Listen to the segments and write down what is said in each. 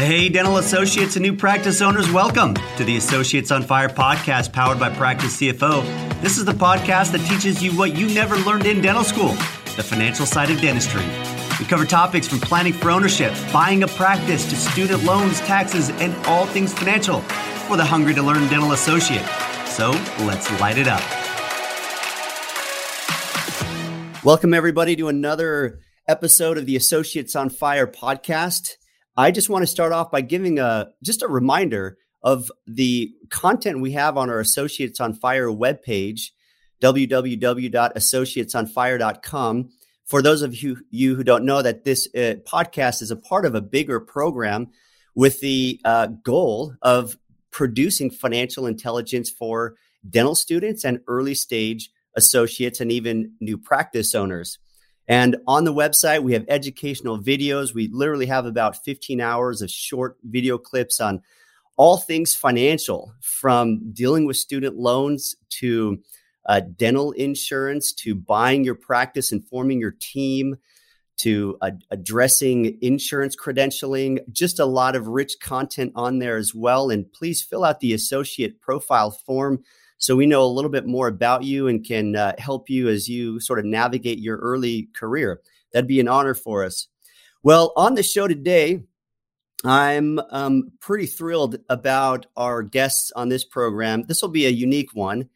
Hey, dental associates and new practice owners, welcome to the Associates on Fire podcast powered by Practice CFO. This is the podcast that teaches you what you never learned in dental school the financial side of dentistry. We cover topics from planning for ownership, buying a practice, to student loans, taxes, and all things financial for the hungry to learn dental associate. So let's light it up. Welcome, everybody, to another episode of the Associates on Fire podcast. I just want to start off by giving a just a reminder of the content we have on our Associates on Fire webpage, www.associatesonfire.com. For those of you, you who don't know that this uh, podcast is a part of a bigger program with the uh, goal of producing financial intelligence for dental students and early stage associates and even new practice owners. And on the website, we have educational videos. We literally have about 15 hours of short video clips on all things financial from dealing with student loans to uh, dental insurance to buying your practice and forming your team to addressing insurance credentialing, just a lot of rich content on there as well. And please fill out the associate profile form so we know a little bit more about you and can uh, help you as you sort of navigate your early career. That'd be an honor for us. Well, on the show today, I'm um, pretty thrilled about our guests on this program. This will be a unique one,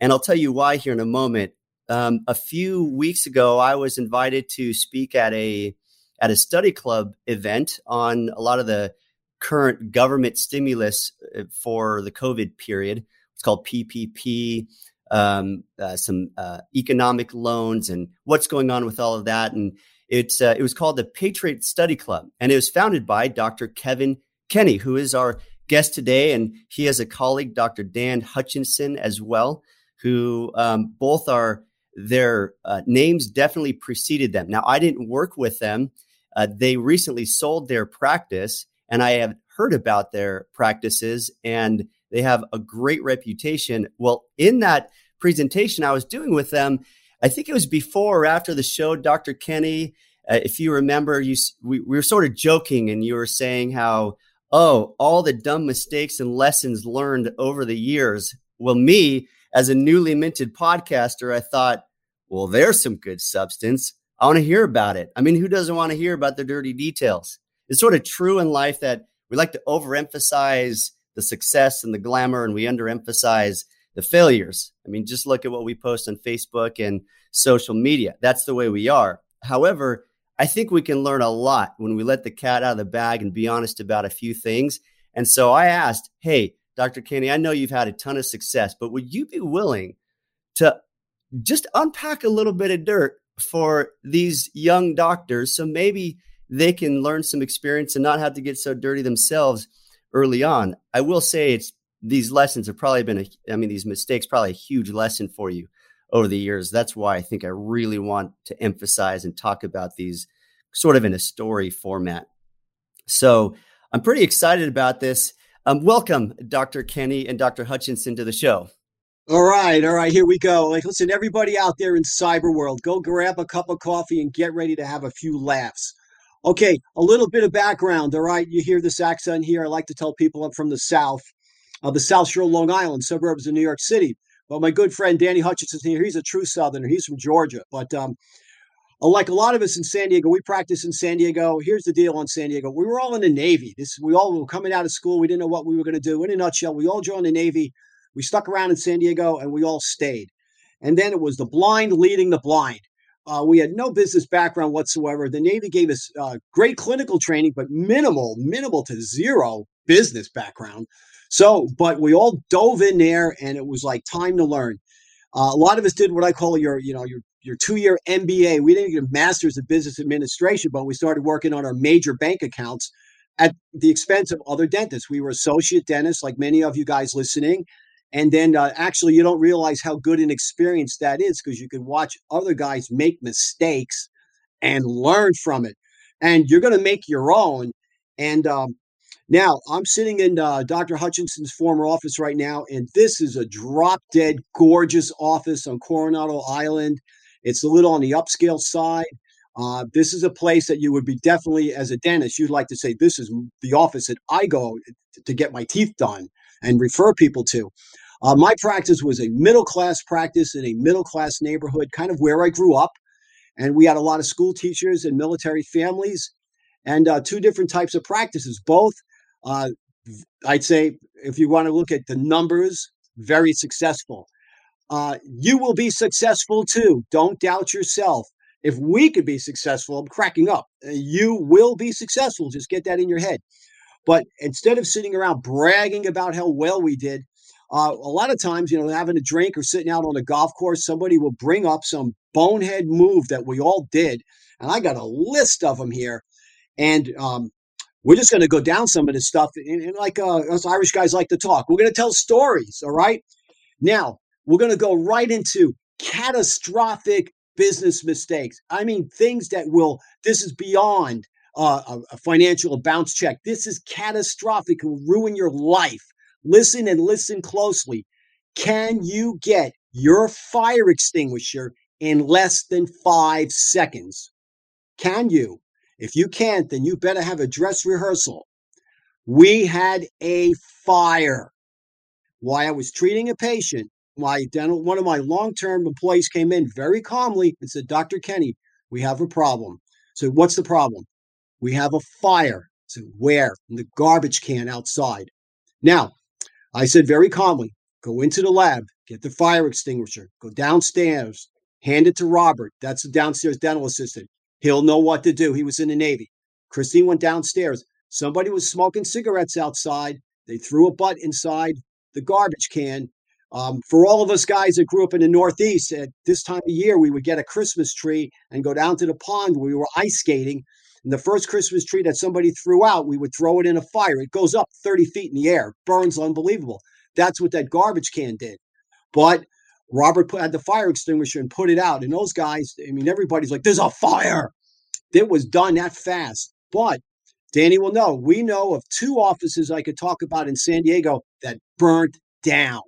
and I'll tell you why here in a moment. Um, a few weeks ago, I was invited to speak at a at a study club event on a lot of the current government stimulus uh, for the COVID period. It's called PPP, um, uh, some uh, economic loans, and what's going on with all of that. And it's uh, it was called the Patriot Study Club, and it was founded by Dr. Kevin Kenny, who is our guest today, and he has a colleague, Dr. Dan Hutchinson, as well, who um, both are their uh, names definitely preceded them. Now, I didn't work with them. Uh, they recently sold their practice, and I have heard about their practices and they have a great reputation. Well, in that presentation I was doing with them, I think it was before or after the show, Dr. Kenny, uh, if you remember, you we, we were sort of joking and you were saying how, oh, all the dumb mistakes and lessons learned over the years. Well, me, as a newly minted podcaster, I thought, well, there's some good substance. I want to hear about it. I mean, who doesn't want to hear about the dirty details? It's sort of true in life that we like to overemphasize the success and the glamour and we underemphasize the failures. I mean, just look at what we post on Facebook and social media. That's the way we are. However, I think we can learn a lot when we let the cat out of the bag and be honest about a few things. And so I asked, Hey, Dr. Kenny, I know you've had a ton of success, but would you be willing to just unpack a little bit of dirt for these young doctors so maybe they can learn some experience and not have to get so dirty themselves early on. I will say it's these lessons have probably been a, I mean, these mistakes probably a huge lesson for you over the years. That's why I think I really want to emphasize and talk about these sort of in a story format. So I'm pretty excited about this. Um, welcome, Dr. Kenny and Dr. Hutchinson, to the show. All right, all right, here we go. Like, listen, everybody out there in cyber world, go grab a cup of coffee and get ready to have a few laughs. Okay, a little bit of background. All right, you hear this accent here. I like to tell people I'm from the South, uh, the South Shore, Long Island, suburbs of New York City. But my good friend Danny Hutchinson here, he's a true Southerner. He's from Georgia. But um, uh, like a lot of us in San Diego, we practice in San Diego. Here's the deal on San Diego: we were all in the Navy. This we all were coming out of school. We didn't know what we were going to do. In a nutshell, we all joined the Navy. We stuck around in San Diego, and we all stayed. And then it was the blind leading the blind. Uh, we had no business background whatsoever. The Navy gave us uh, great clinical training, but minimal, minimal to zero business background. So, but we all dove in there, and it was like time to learn. Uh, a lot of us did what I call your, you know, your your two year MBA. We didn't get a master's of business administration, but we started working on our major bank accounts at the expense of other dentists. We were associate dentists, like many of you guys listening, and then uh, actually, you don't realize how good an experience that is because you can watch other guys make mistakes and learn from it. And you're going to make your own. And um, now I'm sitting in uh, Dr. Hutchinson's former office right now, and this is a drop dead gorgeous office on Coronado Island. It's a little on the upscale side. Uh, this is a place that you would be definitely, as a dentist, you'd like to say, this is the office that I go to get my teeth done and refer people to. Uh, my practice was a middle class practice in a middle class neighborhood, kind of where I grew up. And we had a lot of school teachers and military families and uh, two different types of practices. Both, uh, I'd say, if you want to look at the numbers, very successful. Uh, you will be successful too. Don't doubt yourself. If we could be successful, I'm cracking up. Uh, you will be successful. Just get that in your head. But instead of sitting around bragging about how well we did, uh, a lot of times, you know, having a drink or sitting out on a golf course, somebody will bring up some bonehead move that we all did. And I got a list of them here. And um, we're just going to go down some of this stuff. And, and like uh, us Irish guys like to talk, we're going to tell stories. All right. Now, we're going to go right into catastrophic business mistakes. I mean, things that will, this is beyond a, a financial bounce check. This is catastrophic, It will ruin your life. Listen and listen closely. Can you get your fire extinguisher in less than five seconds? Can you? If you can't, then you better have a dress rehearsal. We had a fire. While I was treating a patient, my dental, one of my long-term employees came in very calmly and said, Dr. Kenny, we have a problem. So what's the problem? We have a fire. So where? In the garbage can outside. Now, I said very calmly, go into the lab, get the fire extinguisher, go downstairs, hand it to Robert. That's the downstairs dental assistant. He'll know what to do. He was in the Navy. Christine went downstairs. Somebody was smoking cigarettes outside. They threw a butt inside the garbage can. Um, for all of us guys that grew up in the Northeast, at this time of year, we would get a Christmas tree and go down to the pond where we were ice skating. And the first Christmas tree that somebody threw out, we would throw it in a fire. It goes up 30 feet in the air, burns unbelievable. That's what that garbage can did. But Robert put, had the fire extinguisher and put it out. And those guys, I mean, everybody's like, there's a fire. It was done that fast. But Danny will know. We know of two offices I could talk about in San Diego that burnt down.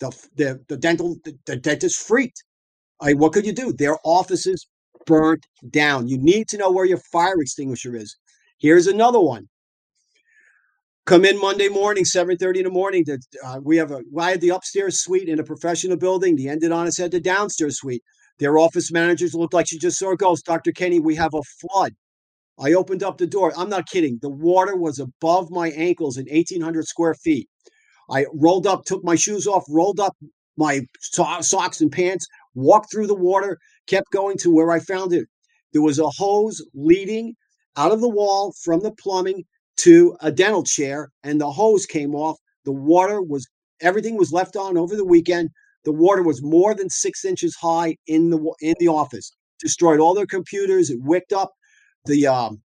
The, the, the dental, the, the dentist freaked. I, what could you do? Their offices burnt down. You need to know where your fire extinguisher is. Here's another one. Come in Monday morning, 7:30 in the morning. To, uh, we have a I had the upstairs suite in a professional building. The endodontist had the downstairs suite. Their office managers looked like she just saw a ghost. Dr. Kenny, we have a flood. I opened up the door. I'm not kidding. The water was above my ankles in 1,800 square feet. I rolled up, took my shoes off, rolled up my so- socks and pants, walked through the water, kept going to where I found it. There was a hose leading out of the wall from the plumbing to a dental chair, and the hose came off. The water was everything was left on over the weekend. The water was more than six inches high in the in the office. Destroyed all their computers. It wicked up the um,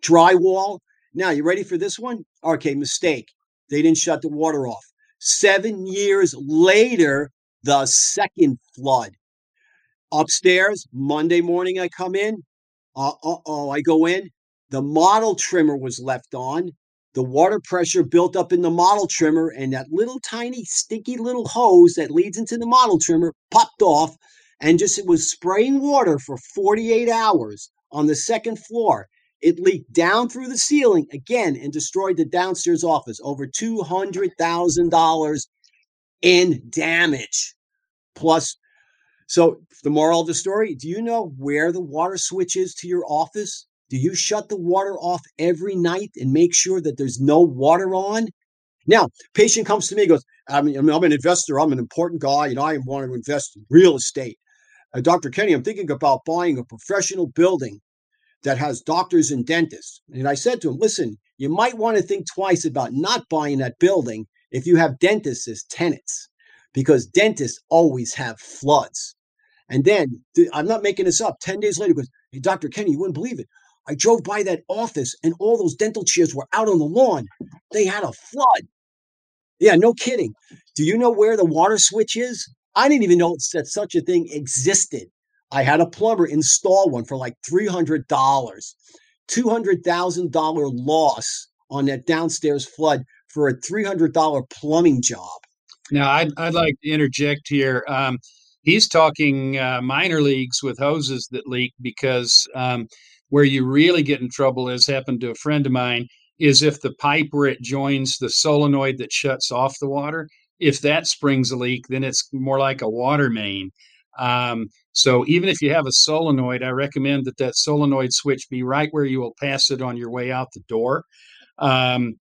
drywall. Now you ready for this one? Okay, mistake. They didn't shut the water off. Seven years later, the second flood. Upstairs, Monday morning, I come in. Uh oh, I go in. The model trimmer was left on. The water pressure built up in the model trimmer, and that little tiny, stinky little hose that leads into the model trimmer popped off and just it was spraying water for 48 hours on the second floor. It leaked down through the ceiling again and destroyed the downstairs office. Over $200,000 in damage. Plus, so the moral of the story do you know where the water switch is to your office? Do you shut the water off every night and make sure that there's no water on? Now, patient comes to me, goes, I mean, I'm an investor, I'm an important guy, and I want to invest in real estate. Uh, Dr. Kenny, I'm thinking about buying a professional building that has doctors and dentists. And I said to him, listen, you might want to think twice about not buying that building if you have dentists as tenants, because dentists always have floods. And then I'm not making this up. 10 days later, goes, Hey, Dr. Kenny, you wouldn't believe it. I drove by that office and all those dental chairs were out on the lawn. They had a flood. Yeah, no kidding. Do you know where the water switch is? I didn't even know that such a thing existed. I had a plumber install one for like $300. $200,000 loss on that downstairs flood for a $300 plumbing job. Now, I'd, I'd like to interject here. Um, He's talking uh, minor leagues with hoses that leak because um, where you really get in trouble, as happened to a friend of mine, is if the pipe where it joins the solenoid that shuts off the water, if that springs a leak, then it's more like a water main. Um, so even if you have a solenoid, I recommend that that solenoid switch be right where you will pass it on your way out the door. Um,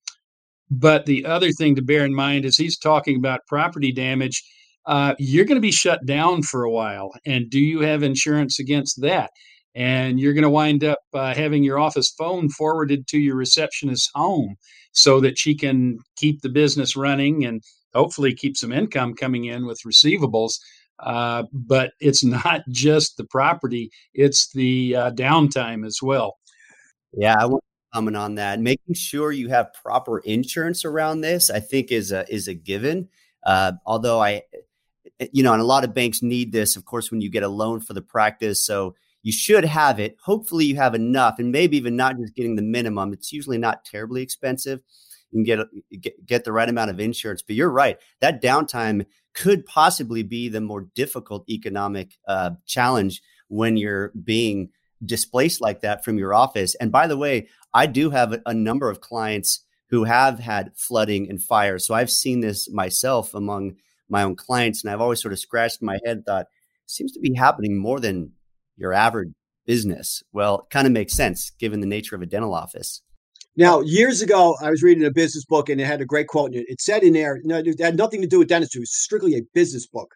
but the other thing to bear in mind is he's talking about property damage. Uh, you're going to be shut down for a while. And do you have insurance against that? And you're going to wind up uh, having your office phone forwarded to your receptionist's home so that she can keep the business running and hopefully keep some income coming in with receivables. Uh, but it's not just the property, it's the uh, downtime as well. Yeah, I want comment on that. Making sure you have proper insurance around this, I think, is a is a given. Uh, although I, you know, and a lot of banks need this, of course, when you get a loan for the practice. So you should have it. Hopefully, you have enough, and maybe even not just getting the minimum. It's usually not terribly expensive. You can get get, get the right amount of insurance. But you're right; that downtime could possibly be the more difficult economic uh, challenge when you're being displaced like that from your office. And by the way, I do have a, number of clients who have had flooding and fire. So I've seen this myself among my own clients, and I've always sort of scratched my head, thought seems to be happening more than your average business. Well, it kind of makes sense given the nature of a dental office. Now, years ago, I was reading a business book and it had a great quote. In it it said in there, no, it had nothing to do with dentistry. It was strictly a business book.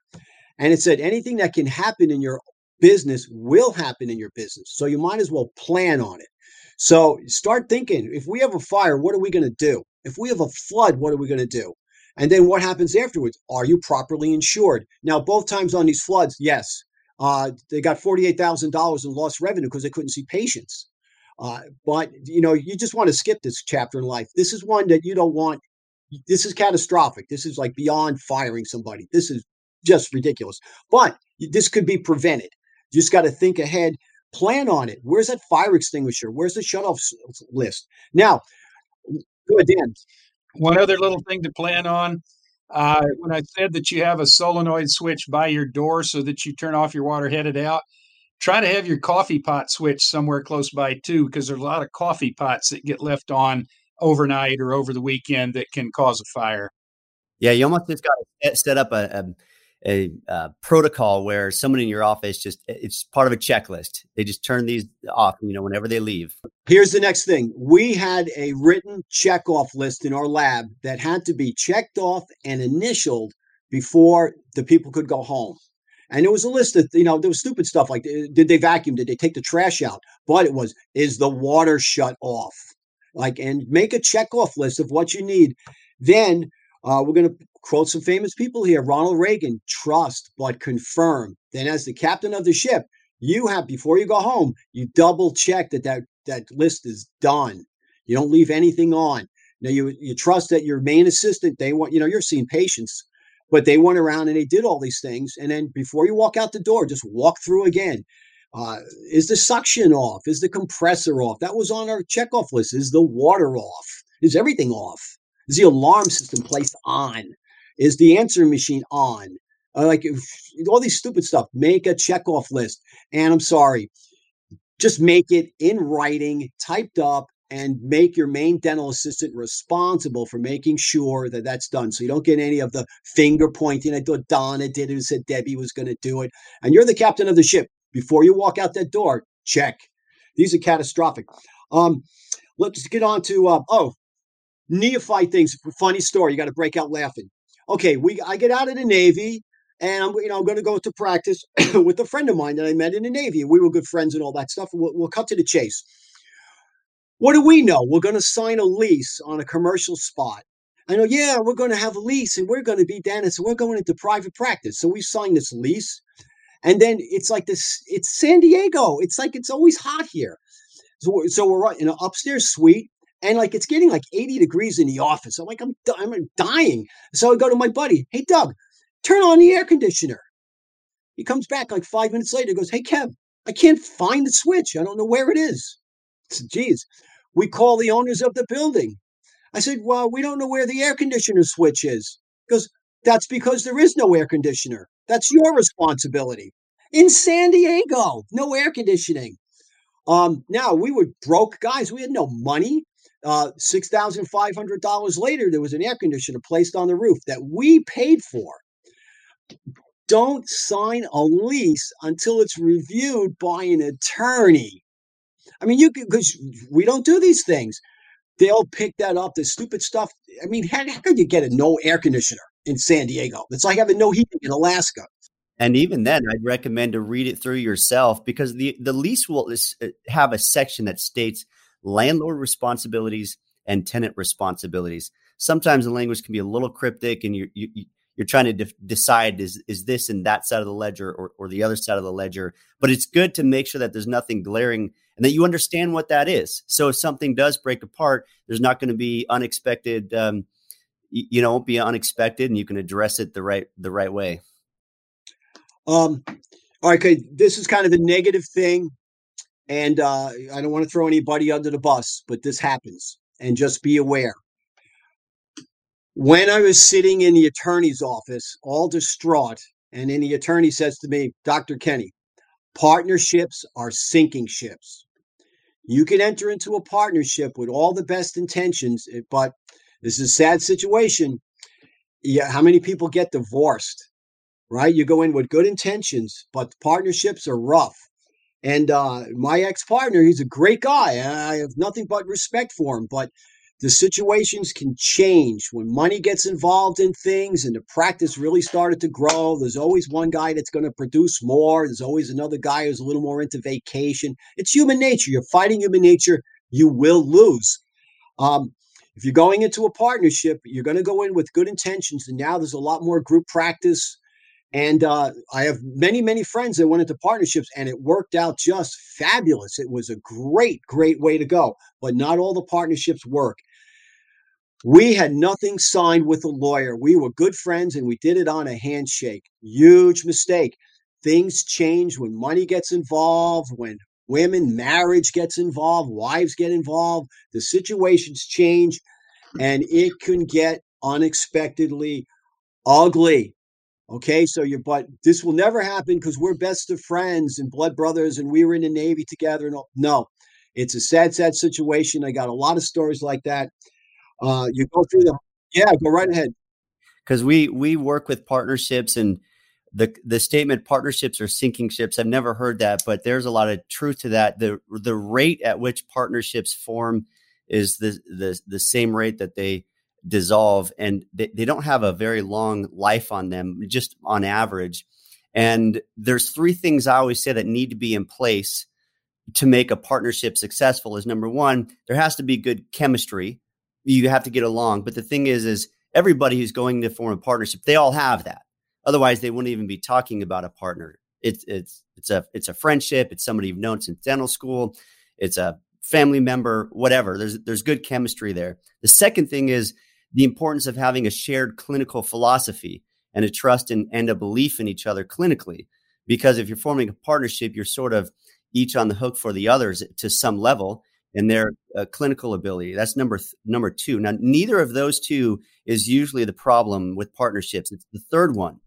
And it said anything that can happen in your business will happen in your business. So you might as well plan on it. So start thinking if we have a fire, what are we going to do? If we have a flood, what are we going to do? And then what happens afterwards? Are you properly insured? Now, both times on these floods, yes, uh, they got $48,000 in lost revenue because they couldn't see patients. Uh, but you know, you just want to skip this chapter in life. This is one that you don't want. This is catastrophic. This is like beyond firing somebody. This is just ridiculous. But this could be prevented. You just got to think ahead, plan on it. Where's that fire extinguisher? Where's the shutoff list? Now, go ahead, Dan. One other little thing to plan on. Uh, when I said that you have a solenoid switch by your door so that you turn off your water headed out, try to have your coffee pot switch somewhere close by too, because there's a lot of coffee pots that get left on overnight or over the weekend that can cause a fire. Yeah, you almost just got to set up a, a, a, a, protocol where someone in your office just it's part of a checklist. They just turn these off, you know, whenever they leave. Here's the next thing: we had a written check off list in our lab that had to be checked off and initialed before the people could go home. And there was a list of, you know, there was stupid stuff like uh, did they vacuum? Did they take the trash out? But it was, is the water shut off? Like, and make a check off list of what you need. Then uh, we're going to quote some famous people here Ronald Reagan, trust but confirm. Then, as the captain of the ship, you have, before you go home, you double check that that, that list is done. You don't leave anything on. Now, you, you trust that your main assistant, they want, you know, you're seeing patients but they went around and they did all these things. And then before you walk out the door, just walk through again. Uh, is the suction off? Is the compressor off? That was on our checkoff list. Is the water off? Is everything off? Is the alarm system placed on? Is the answering machine on? Uh, like all these stupid stuff. Make a checkoff list. And I'm sorry, just make it in writing, typed up, and make your main dental assistant responsible for making sure that that's done. So you don't get any of the finger pointing. I thought Donna did it and said Debbie was going to do it. And you're the captain of the ship. Before you walk out that door, check. These are catastrophic. Um, let's get on to uh, oh, neophyte things. Funny story. You got to break out laughing. Okay, we I get out of the Navy and I'm you know I'm going to go to practice with a friend of mine that I met in the Navy. We were good friends and all that stuff. We'll, we'll cut to the chase. What do we know? We're going to sign a lease on a commercial spot. I know, yeah, we're going to have a lease and we're going to be dentists and we're going into private practice. So we signed this lease. And then it's like this, it's San Diego. It's like it's always hot here. So, so we're in an upstairs suite and like it's getting like 80 degrees in the office. I'm like, I'm, I'm dying. So I go to my buddy, hey, Doug, turn on the air conditioner. He comes back like five minutes later, goes, hey, Kev, I can't find the switch. I don't know where it is. Geez, we call the owners of the building. I said, Well, we don't know where the air conditioner switch is. Because that's because there is no air conditioner. That's your responsibility. In San Diego, no air conditioning. Um, now we were broke guys. We had no money. Uh, six thousand five hundred dollars later, there was an air conditioner placed on the roof that we paid for. Don't sign a lease until it's reviewed by an attorney. I mean, you could because we don't do these things. They'll pick that up. The stupid stuff. I mean, how, how could you get a no air conditioner in San Diego? It's like having no heating in Alaska. And even then, I'd recommend to read it through yourself because the, the lease will uh, have a section that states landlord responsibilities and tenant responsibilities. Sometimes the language can be a little cryptic, and you, you you're trying to de- decide is is this in that side of the ledger or, or the other side of the ledger. But it's good to make sure that there's nothing glaring and that you understand what that is. So if something does break apart, there's not going to be unexpected. Um, you, know, be unexpected, and you can address it the right the right way. Um, all right, okay. This is kind of a negative thing, and uh, I don't want to throw anybody under the bus, but this happens, and just be aware. When I was sitting in the attorney's office, all distraught, and then the attorney says to me, Dr. Kenny, partnerships are sinking ships. You can enter into a partnership with all the best intentions, eh, but this is a sad situation. Yeah, how many people get divorced? Right? You go in with good intentions, but partnerships are rough. And uh, my ex partner, he's a great guy. I have nothing but respect for him, but the situations can change when money gets involved in things and the practice really started to grow. There's always one guy that's going to produce more. There's always another guy who's a little more into vacation. It's human nature. You're fighting human nature. You will lose. Um, if you're going into a partnership, you're going to go in with good intentions. And now there's a lot more group practice. And uh, I have many, many friends that went into partnerships and it worked out just fabulous. It was a great, great way to go. But not all the partnerships work. We had nothing signed with a lawyer. We were good friends and we did it on a handshake. Huge mistake. Things change when money gets involved, when women, marriage gets involved, wives get involved. The situations change and it can get unexpectedly ugly. Okay, so you but this will never happen because we're best of friends and blood brothers and we were in the Navy together. And all. no, it's a sad, sad situation. I got a lot of stories like that. Uh, you go through them. Yeah, go right ahead. Because we we work with partnerships and the the statement partnerships are sinking ships. I've never heard that, but there's a lot of truth to that. the The rate at which partnerships form is the the the same rate that they dissolve, and they, they don't have a very long life on them, just on average. And there's three things I always say that need to be in place to make a partnership successful. Is number one, there has to be good chemistry you have to get along. But the thing is, is everybody who's going to form a partnership, they all have that. Otherwise, they wouldn't even be talking about a partner. It's it's it's a it's a friendship. It's somebody you've known since dental school. It's a family member, whatever. There's there's good chemistry there. The second thing is the importance of having a shared clinical philosophy and a trust and, and a belief in each other clinically. Because if you're forming a partnership, you're sort of each on the hook for the others to some level and their uh, clinical ability. That's number th- number two. Now, neither of those two is usually the problem with partnerships. It's the third one,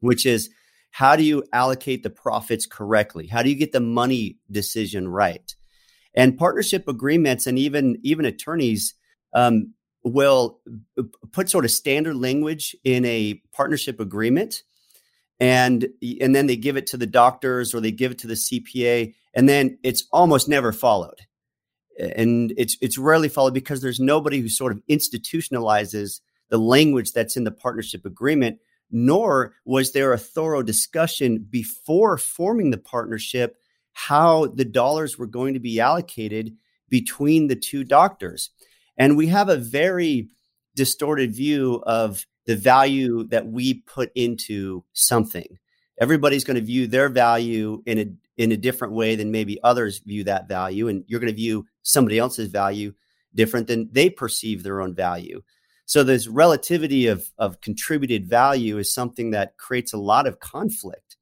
which is how do you allocate the profits correctly? How do you get the money decision right? And partnership agreements and even even attorneys um, will uh, put sort of standard language in a partnership agreement and and then they give it to the doctors or they give it to the CPA and then it's almost never followed. And it's it's rarely followed because there's nobody who sort of institutionalizes the language that's in the partnership agreement nor was there a thorough discussion before forming the partnership how the dollars were going to be allocated between the two doctors and we have a very distorted view of the value that we put into something. Everybody's going to view their value in a in a different way than maybe others view that value and you're going to view somebody else's value different than they perceive their own value. So this relativity of of contributed value is something that creates a lot of conflict.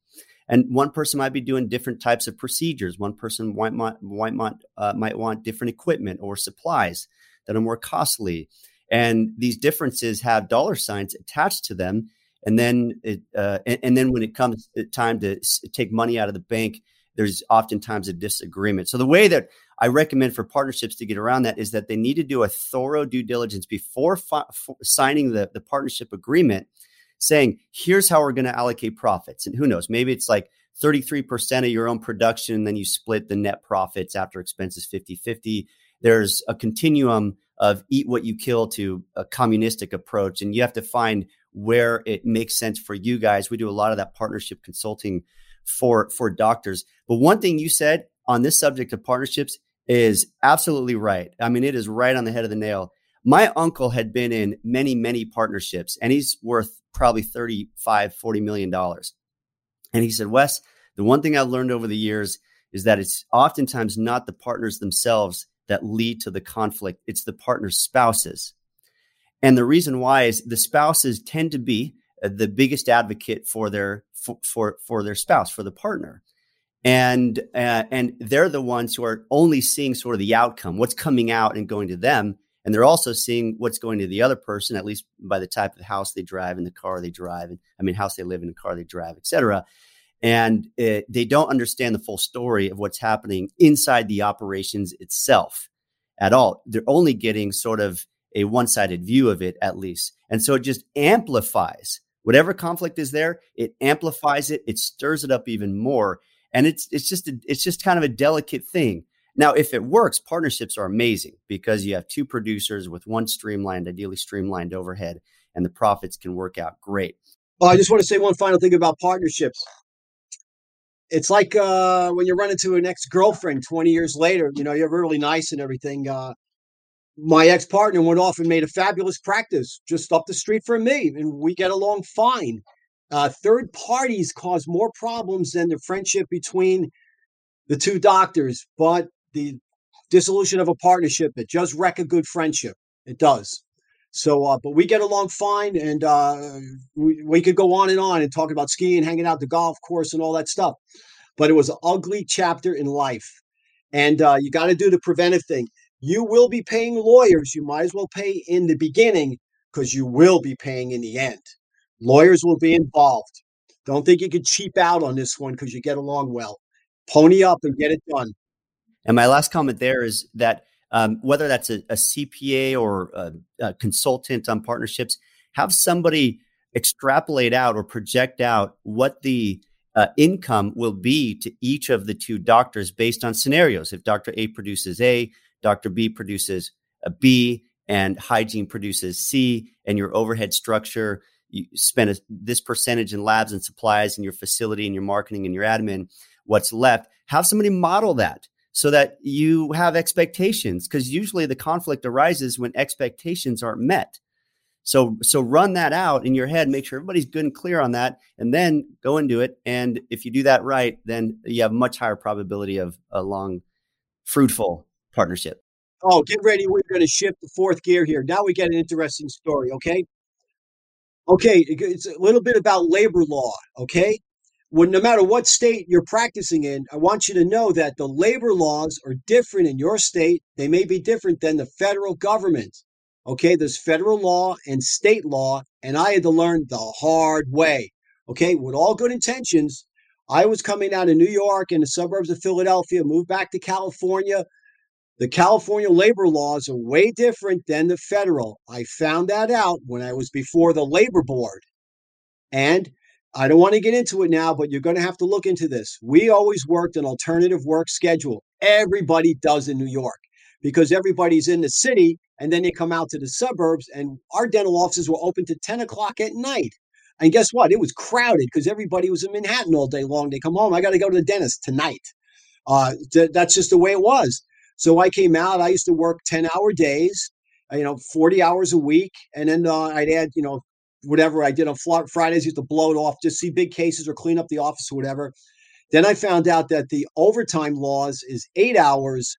And one person might be doing different types of procedures. One person might might might, uh, might want different equipment or supplies that are more costly and these differences have dollar signs attached to them and then it, uh, and, and, then when it comes time to take money out of the bank, there's oftentimes a disagreement. So the way that I recommend for partnerships to get around that is that they need to do a thorough due diligence before fi- signing the, the partnership agreement, saying, here's how we're going to allocate profits. And who knows, maybe it's like 33% of your own production, and then you split the net profits after expenses 50 50. There's a continuum of eat what you kill to a communistic approach. And you have to find where it makes sense for you guys. We do a lot of that partnership consulting for for doctors. But one thing you said on this subject of partnerships is absolutely right. I mean, it is right on the head of the nail. My uncle had been in many, many partnerships and he's worth probably 35, 40 million dollars. And he said, Wes, the one thing I've learned over the years is that it's oftentimes not the partners themselves that lead to the conflict, it's the partner's spouses. And the reason why is the spouses tend to be uh, the biggest advocate for their for for, for their spouse, for the partner. And uh, and they're the ones who are only seeing sort of the outcome, what's coming out and going to them, and they're also seeing what's going to the other person, at least by the type of house they drive and the car they drive, and I mean house they live in, the car they drive, etc and it, they don't understand the full story of what's happening inside the operations itself at all. They're only getting sort of a one sided view of it, at least. And so it just amplifies whatever conflict is there, it amplifies it, it stirs it up even more. And it's, it's just, a, it's just kind of a delicate thing. Now, if it works, partnerships are amazing because you have two producers with one streamlined, ideally streamlined overhead, and the profits can work out great. Well, I just want to say one final thing about partnerships it's like uh, when you run into an ex girlfriend 20 years later, you know, you're really nice and everything. Uh, my ex partner went off and made a fabulous practice just up the street from me, and we get along fine. Uh, third parties cause more problems than the friendship between the two doctors, but the dissolution of a partnership, it does wreck a good friendship. It does. So, uh, but we get along fine, and uh, we, we could go on and on and talk about skiing, hanging out the golf course, and all that stuff. But it was an ugly chapter in life, and uh, you got to do the preventive thing. You will be paying lawyers. You might as well pay in the beginning because you will be paying in the end. Lawyers will be involved. Don't think you can cheap out on this one because you get along well. Pony up and get it done. And my last comment there is that um, whether that's a, a CPA or a, a, consultant on partnerships, have somebody extrapolate out or project out what the uh, income will be to each of the two doctors based on scenarios. If Dr. A produces A, Dr. B produces a B, and hygiene produces C, and your overhead structure, you spend a, this percentage in labs and supplies and your facility and your marketing and your admin, what's left, have somebody model that so that you have expectations because usually the conflict arises when expectations aren't met. So so run that out in your head make sure everybody's good and clear on that and then go into it. And if you do that right then you have much higher probability of a long fruitful partnership. Oh get ready. We're going to shift the fourth gear here. Now we get an interesting story okay? Okay it's a little bit about labor law okay when no matter what state you're practicing in, I want you to know that the labor laws are different in your state. They may be different than the federal government. Okay, there's federal law and state law, and I had to learn the hard way. Okay, with all good intentions, I was coming out of New York and the suburbs of Philadelphia, moved back to California. The California labor laws are way different than the federal. I found that out when I was before the labor board. And I don't want to get into it now, but you're going to have to look into this. We always worked an alternative work schedule. Everybody does in New York because everybody's in the city and then they come out to the suburbs. And our dental offices were open to 10 o'clock at night. And guess what? It was crowded because everybody was in Manhattan all day long. They come home. I got to go to the dentist tonight. Uh, th- that's just the way it was. So I came out. I used to work 10 hour days, you know, 40 hours a week. And then uh, I'd add, you know, whatever I did on Fridays, used to blow it off, just see big cases or clean up the office or whatever. Then I found out that the overtime laws is eight hours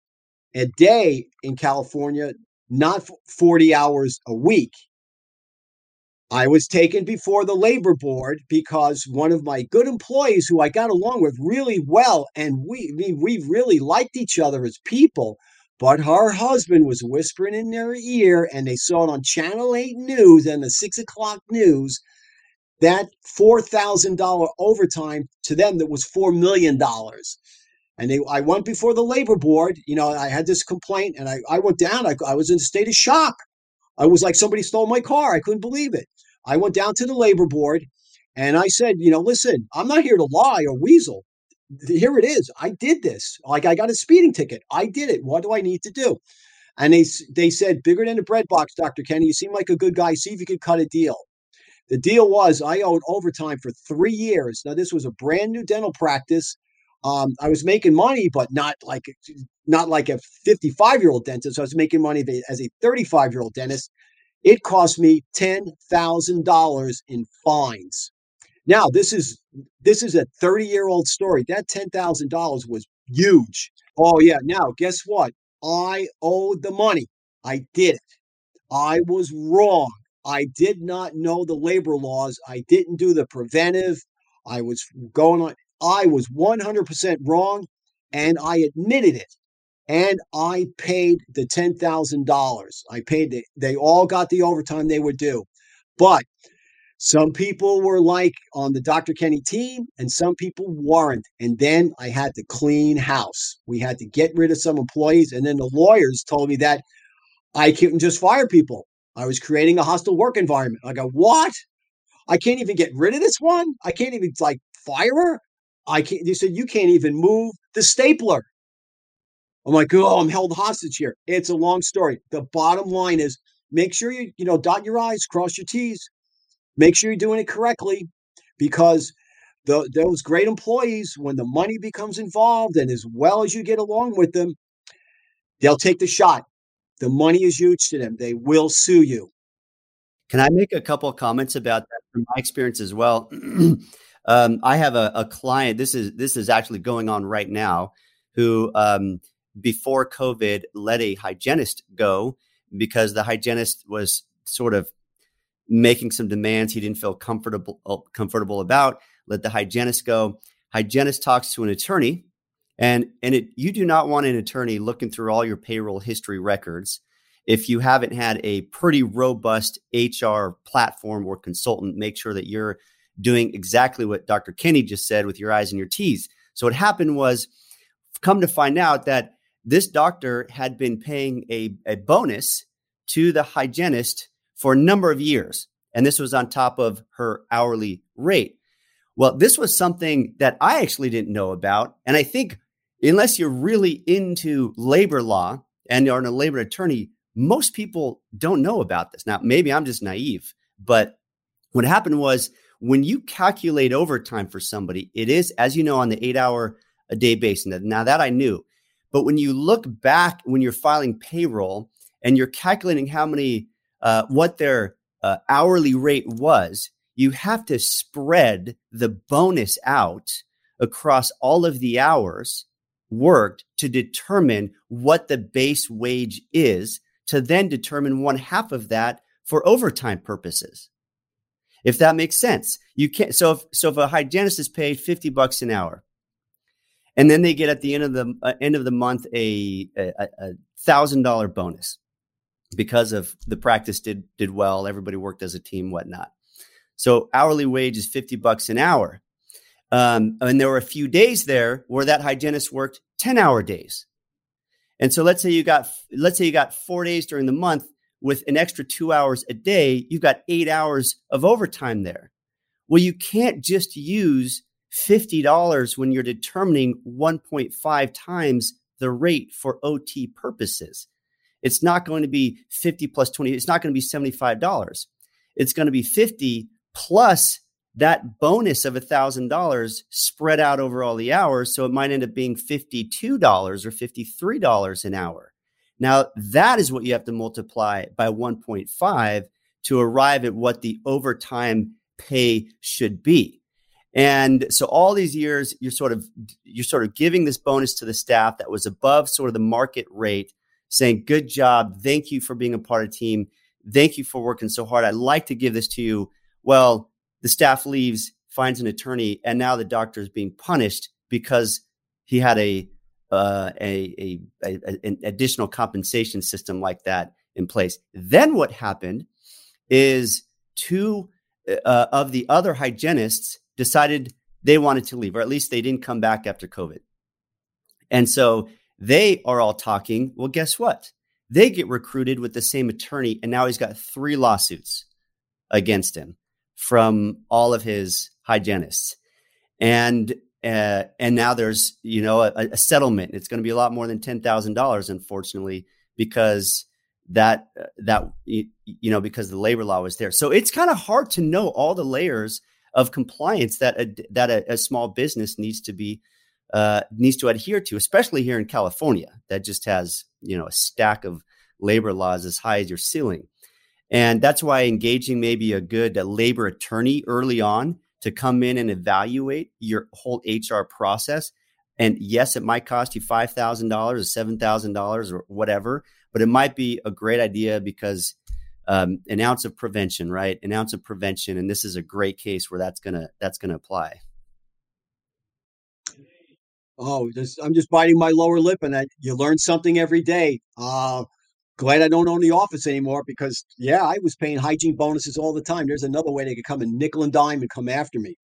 a day in California, not 40 hours a week. I was taken before the labor board because one of my good employees who I got along with really well, and we, we, we really liked each other as people, but her husband was whispering in their ear, and they saw it on Channel 8 News and the 6 o'clock news that $4,000 overtime to them that was $4 million. And they, I went before the labor board. You know, I had this complaint and I, I went down. I, I was in a state of shock. I was like, somebody stole my car. I couldn't believe it. I went down to the labor board and I said, you know, listen, I'm not here to lie or weasel. Here it is. I did this. Like I got a speeding ticket. I did it. What do I need to do? And they they said, bigger than a bread box, Dr. Kenny. You seem like a good guy. See if you could cut a deal. The deal was I owed overtime for three years. Now this was a brand new dental practice. Um, I was making money, but not like not like a 55 year old dentist. I was making money as a 35 year old dentist. It cost me ten thousand dollars in fines. Now this is this is a 30 year old story. That ten thousand dollars was huge. Oh yeah. Now guess what? I owed the money. I did it. I was wrong. I did not know the labor laws. I didn't do the preventive. I was going on. I was 100% wrong and I admitted it. And I paid the $10,000. I paid it. They all got the overtime they would do. But some people were like on the Dr. Kenny team, and some people weren't. And then I had to clean house. We had to get rid of some employees. And then the lawyers told me that I couldn't just fire people. I was creating a hostile work environment. I go, what? I can't even get rid of this one. I can't even like fire her. I can't. They said you can't even move the stapler. I'm like, oh, I'm held hostage here. It's a long story. The bottom line is make sure you you know dot your i's, cross your t's. Make sure you're doing it correctly, because the, those great employees, when the money becomes involved, and as well as you get along with them, they'll take the shot. The money is huge to them. They will sue you. Can I make a couple of comments about that from my experience as well? um, I have a, a, client. This is this is actually going on right now. Who um, before COVID let a hygienist go because the hygienist was sort of making some demands he didn't feel comfortable uh, comfortable about. Let the hygienist go. Hygienist talks to an attorney and and it you do not want an attorney looking through all your payroll history records if you haven't had a pretty robust HR platform or consultant make sure that you're doing exactly what Dr. Kenny just said with your eyes and your T's. So what happened was come to find out that this doctor had been paying a, a bonus to the hygienist for a number of years. And this was on top of her hourly rate. Well, this was something that I actually didn't know about. And I think unless you're really into labor law and are a labor attorney, most people don't know about this. Now, maybe I'm just naive, but what happened was when you calculate overtime for somebody, it is, as you know, on the eight hour a day basis. Now, that I knew. But when you look back, when you're filing payroll and you're calculating how many, uh, what their uh, hourly rate was, you have to spread the bonus out across all of the hours worked to determine what the base wage is to then determine one half of that for overtime purposes. If that makes sense, you can't. So if so, if a hygienist is paid fifty bucks an hour, and then they get at the end of the uh, end of the month a a thousand dollar bonus because of the practice did did well, everybody worked as a team, whatnot. So hourly wage is fifty bucks an hour. Um, and there were a few days there where that hygienist worked 10 hour days. And so let's say you got let's say you got 4 days during the month with an extra 2 hours a day, you've got 8 hours of overtime there. Well, you can't just use $50 when you're determining 1.5 times the rate for OT purposes. It's not going to be 50 plus 20, it's not going to be $75. It's going to be 50 plus that bonus of $1,000 spread out over all the hours. So it might end up being $52 or $53 an hour. Now, that is what you have to multiply by 1.5 to arrive at what the overtime pay should be. And so all these years, you're sort of you're sort of giving this bonus to the staff that was above sort of the market rate, saying, "Good job, thank you for being a part of the team, thank you for working so hard. I'd like to give this to you." Well, the staff leaves, finds an attorney, and now the doctor is being punished because he had a uh, a, a, a, an additional compensation system like that in place. Then what happened is two uh, of the other hygienists decided they wanted to leave, or at least they didn't come back after COVID. And so they are all talking. Well, guess what? They get recruited with the same attorney, and now he's got three lawsuits against him from all of his hygienists. And uh, and now there's you know a, a settlement. It's going to be a lot more than ten thousand dollars, unfortunately, because that that you know because the labor law was there. So it's kind of hard to know all the layers of compliance that a, that a, a small business needs to be uh, needs to adhere to, especially here in California, that just has you know a stack of labor laws as high as your ceiling. And that's why engaging maybe a good labor attorney early on to come in and evaluate your whole HR process. And yes, it might cost you $5,000 or $7,000 or whatever, but it might be a great idea because um, an ounce of prevention, right? An ounce of prevention. And this is a great case where that's to, that's to apply. Oh, I'm just biting my lower lip, and you learn something every day. Uh, glad I don't own the office anymore because, yeah, I was paying hygiene bonuses all the time. There's another way they could come and nickel and dime and come after me.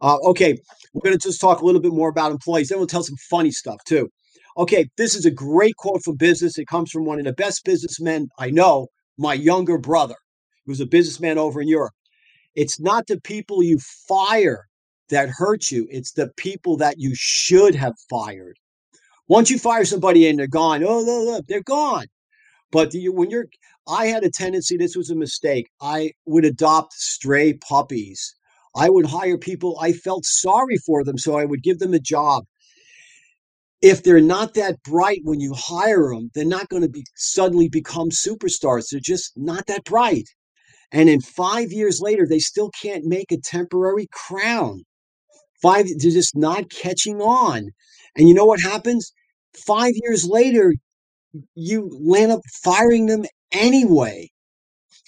Uh, okay, we're going to just talk a little bit more about employees. Then we'll tell some funny stuff too. Okay, this is a great quote from business. It comes from one of the best businessmen I know, my younger brother, who's a businessman over in Europe. It's not the people you fire that hurt you, it's the people that you should have fired. Once you fire somebody and they're gone, oh, no, they're gone. But you, when you're, I had a tendency, this was a mistake. I would adopt stray puppies. I would hire people, I felt sorry for them, so I would give them a job. If they're not that bright when you hire them, they're not going to be suddenly become superstars. They're just not that bright. And in five years later, they still can't make a temporary crown. Five, they're just not catching on. And you know what happens? Five years later, you land up firing them anyway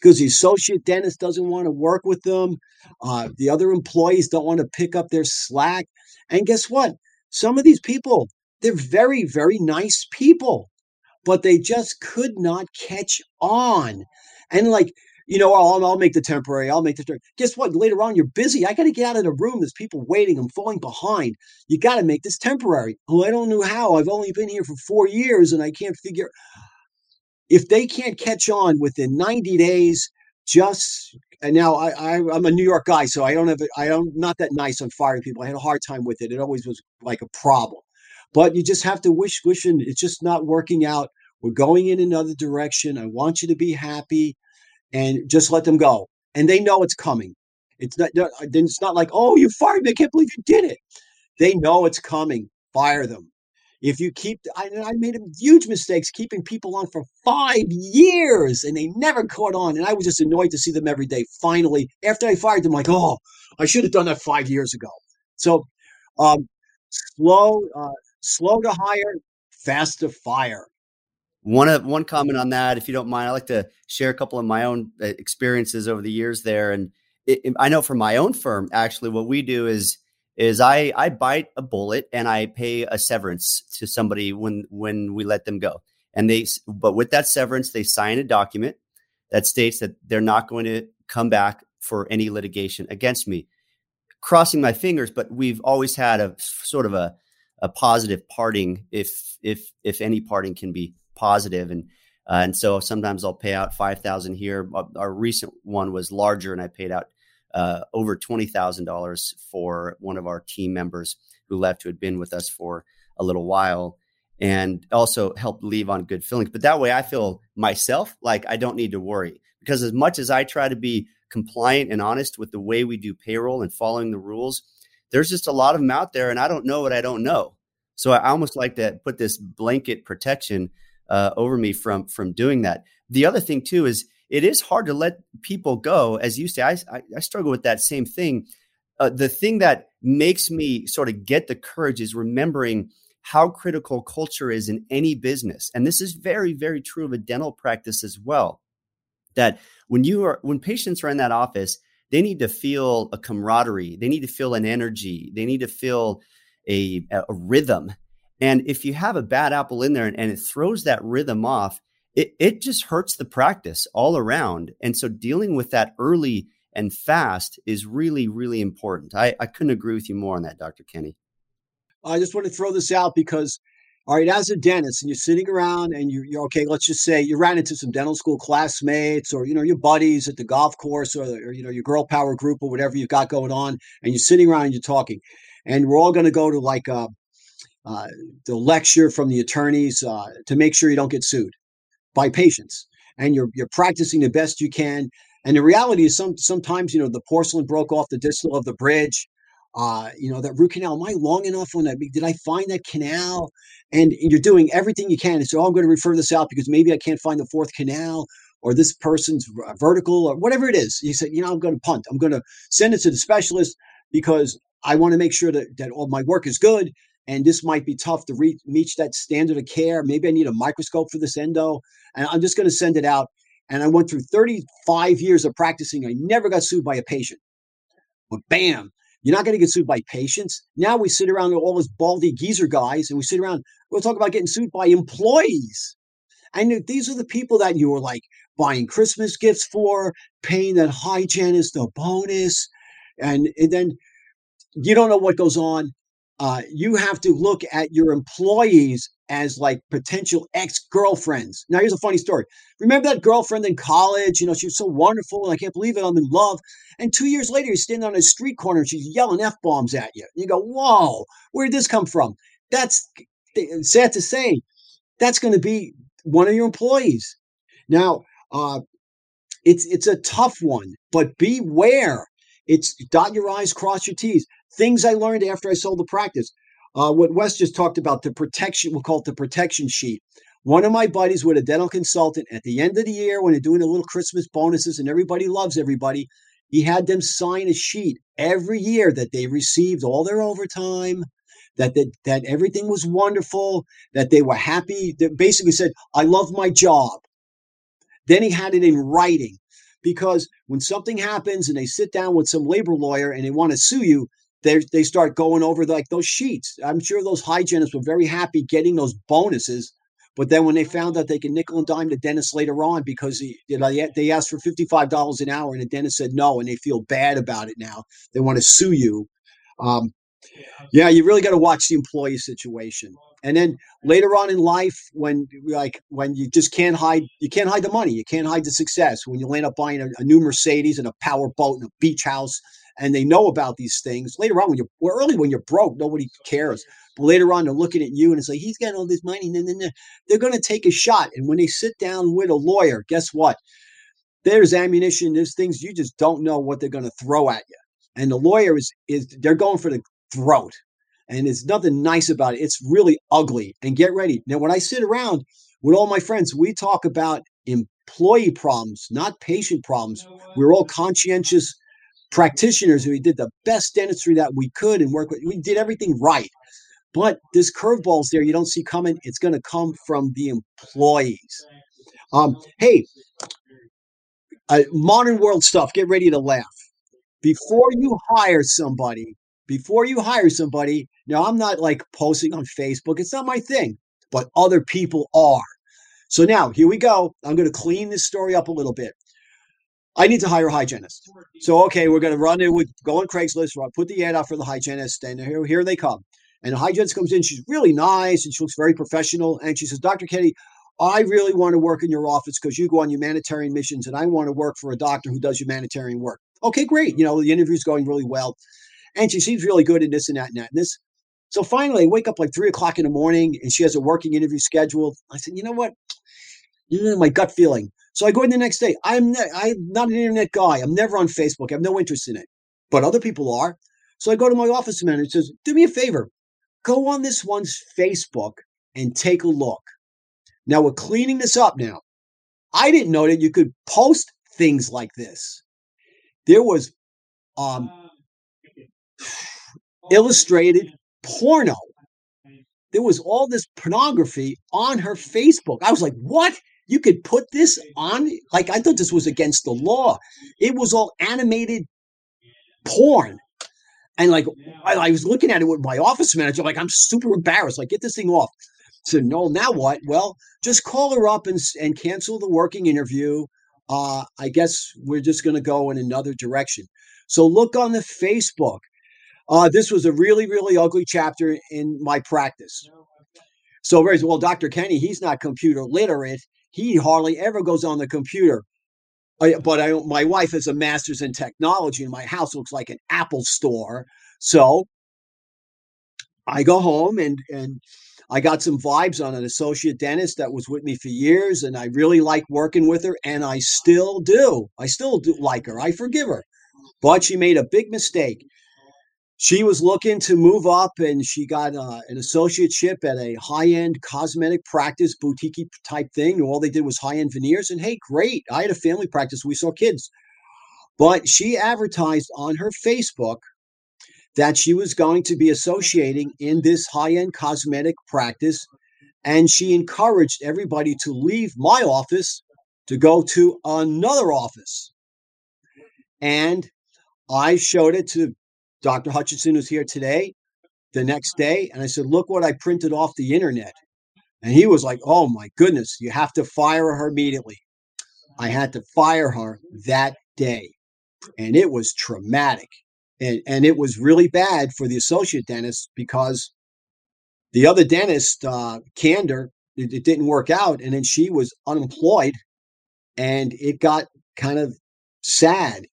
because the associate dentist doesn't want to work with them. Uh, the other employees don't want to pick up their slack. And guess what? Some of these people, they're very, very nice people, but they just could not catch on. And like, you know, I'll, I'll make the temporary. I'll make the temporary. Guess what? Later on, you're busy. I got to get out of the room. There's people waiting. I'm falling behind. You got to make this temporary. Oh, I don't know how. I've only been here for four years and I can't figure. If they can't catch on within 90 days, just and now I, I am a New York guy, so I don't have I don't not that nice on firing people. I had a hard time with it. It always was like a problem. But you just have to wish, wishing it's just not working out. We're going in another direction. I want you to be happy and just let them go. And they know it's coming. It's not. It's not like, oh, you fired me. I can't believe you did it. They know it's coming. Fire them. If you keep, I, I made huge mistakes keeping people on for five years, and they never caught on. And I was just annoyed to see them every day. Finally, after I fired them, like, oh, I should have done that five years ago. So, um, slow, uh, slow to hire, fast to fire. One of one comment on that, if you don't mind, I like to share a couple of my own uh, experiences over the years there. And it, it, I know for my own firm, actually, what we do is is I I bite a bullet and I pay a severance to somebody when when we let them go. And they but with that severance, they sign a document that states that they're not going to come back for any litigation against me. Crossing my fingers, but we've always had a sort of a a positive parting if if if any parting can be positive and uh, and so sometimes I'll pay out five thousand here. Our recent one was larger, and I paid out uh, over twenty thousand dollars for one of our team members who left, who had been with us for a little while, and also helped leave on good feelings. But that way, I feel myself like I don't need to worry because as much as I try to be compliant and honest with the way we do payroll and following the rules, there's just a lot of them out there, and I don't know what I don't know. So I almost like to put this blanket protection uh, over me from from doing that. The other thing too is it is hard to let people go, as you say. I I, I struggle with that same thing. Uh, the thing that makes me sort of get the courage is remembering how critical culture is in any business, and this is very very true of a dental practice as well. That when you are when patients are in that office, they need to feel a camaraderie. They need to feel an energy. They need to feel a, a rhythm and if you have a bad apple in there and, and it throws that rhythm off, it, it just hurts the practice all around. And so dealing with that early and fast is really, really important. I, I couldn't agree with you more on that, Dr. Kenny. I just want to throw this out because, all right, as a dentist and you're sitting around and you're, you're okay, let's just say you ran into some dental school classmates or, you know, your buddies at the golf course or, or you know, your girl power group or whatever you've got going on, and you're sitting around and you're talking. And we're all going to go to like a, uh, the lecture from the attorneys uh, to make sure you don't get sued by patients. And you're, you're practicing the best you can. And the reality is, some sometimes you know the porcelain broke off the distal of the bridge, uh, you know, that root canal. Am I long enough on that? Did I find that canal? And you're doing everything you can. And so oh, I'm going to refer this out because maybe I can't find the fourth canal or this person's vertical or whatever it is. You said, you know, I'm going to punt. I'm going to send it to the specialist because I want to make sure that, that all my work is good. And this might be tough to reach, reach that standard of care. Maybe I need a microscope for this endo. And I'm just going to send it out. And I went through 35 years of practicing. I never got sued by a patient. But bam, you're not going to get sued by patients. Now we sit around with all these baldy geezer guys and we sit around, we'll talk about getting sued by employees. And these are the people that you were like buying Christmas gifts for, paying that hygienist a bonus. And, and then you don't know what goes on. Uh, you have to look at your employees as like potential ex girlfriends. Now, here's a funny story. Remember that girlfriend in college? You know, she was so wonderful, and I can't believe it. I'm in love. And two years later, you're standing on a street corner and she's yelling f bombs at you. And you go, "Whoa, where did this come from?" That's sad to say. That's going to be one of your employees. Now, uh, it's it's a tough one, but beware. It's dot your i's, cross your t's. Things I learned after I sold the practice. Uh, what Wes just talked about, the protection, we'll call it the protection sheet. One of my buddies with a dental consultant at the end of the year when they're doing the little Christmas bonuses and everybody loves everybody, he had them sign a sheet every year that they received all their overtime, that that, that everything was wonderful, that they were happy. That basically said, I love my job. Then he had it in writing because when something happens and they sit down with some labor lawyer and they want to sue you, they they start going over like those sheets. I'm sure those hygienists were very happy getting those bonuses. But then when they found out they could nickel and dime the dentist later on because he, you know, they asked for $55 an hour and the dentist said no and they feel bad about it now. They want to sue you. Um, yeah, you really got to watch the employee situation. And then later on in life, when like when you just can't hide, you can't hide the money, you can't hide the success. When you land up buying a, a new Mercedes and a power boat and a beach house, and they know about these things. Later on, when you're well, early when you're broke, nobody cares. But later on, they're looking at you and it's like he's got all this money. And then they're going to take a shot. And when they sit down with a lawyer, guess what? There's ammunition. There's things you just don't know what they're going to throw at you. And the lawyer is is they're going for the throat. And there's nothing nice about it. It's really ugly. And get ready. Now, when I sit around with all my friends, we talk about employee problems, not patient problems. We're all conscientious practitioners who did the best dentistry that we could and work with. We did everything right. But this curveballs there you don't see coming. It's going to come from the employees. Um, hey, uh, modern world stuff. Get ready to laugh. Before you hire somebody, before you hire somebody, now I'm not like posting on Facebook. It's not my thing, but other people are. So now here we go. I'm going to clean this story up a little bit. I need to hire a hygienist. So okay, we're going to run it with go on Craigslist, put the ad out for the hygienist, and here here they come. And the hygienist comes in. She's really nice and she looks very professional. And she says, Dr. Kenny, I really want to work in your office because you go on humanitarian missions, and I want to work for a doctor who does humanitarian work. Okay, great. You know the interview's going really well, and she seems really good in this and that and that and this. So finally, I wake up like three o'clock in the morning, and she has a working interview scheduled. I said, you know what? You know my gut feeling. So I go in the next day. I'm ne- I'm not an internet guy. I'm never on Facebook. I have no interest in it, but other people are. So I go to my office manager and says, "Do me a favor, go on this one's Facebook and take a look." Now we're cleaning this up. Now I didn't know that you could post things like this. There was um, illustrated porno. There was all this pornography on her Facebook. I was like, "What?" You could put this on, like, I thought this was against the law. It was all animated porn. And like, I, I was looking at it with my office manager, like, I'm super embarrassed. Like, get this thing off. So, no, now what? Well, just call her up and, and cancel the working interview. uh, I guess we're just going to go in another direction. So look on the Facebook. Uh, this was a really, really ugly chapter in my practice. So, very well, Dr. Kenny, he's not computer literate. He hardly ever goes on the computer. I, but I, my wife has a master's in technology, and my house looks like an Apple store. So I go home and and I got some vibes on an associate dentist that was with me for years, and I really like working with her, and I still do. I still do like her. I forgive her, but she made a big mistake. She was looking to move up, and she got uh, an associateship at a high-end cosmetic practice, boutique type thing. All they did was high-end veneers, and hey, great! I had a family practice. We saw kids, but she advertised on her Facebook that she was going to be associating in this high end cosmetic practice. And she encouraged everybody to leave my office to go to another office. And I showed it to Dr. Hutchinson, was here today, the next day. And I said, Look what I printed off the internet. And he was like, Oh my goodness, you have to fire her immediately. I had to fire her that day. And it was traumatic and and it was really bad for the associate dentist because the other dentist, uh, Candor, it, it didn't work out, and then she was unemployed, and it got kind of sad,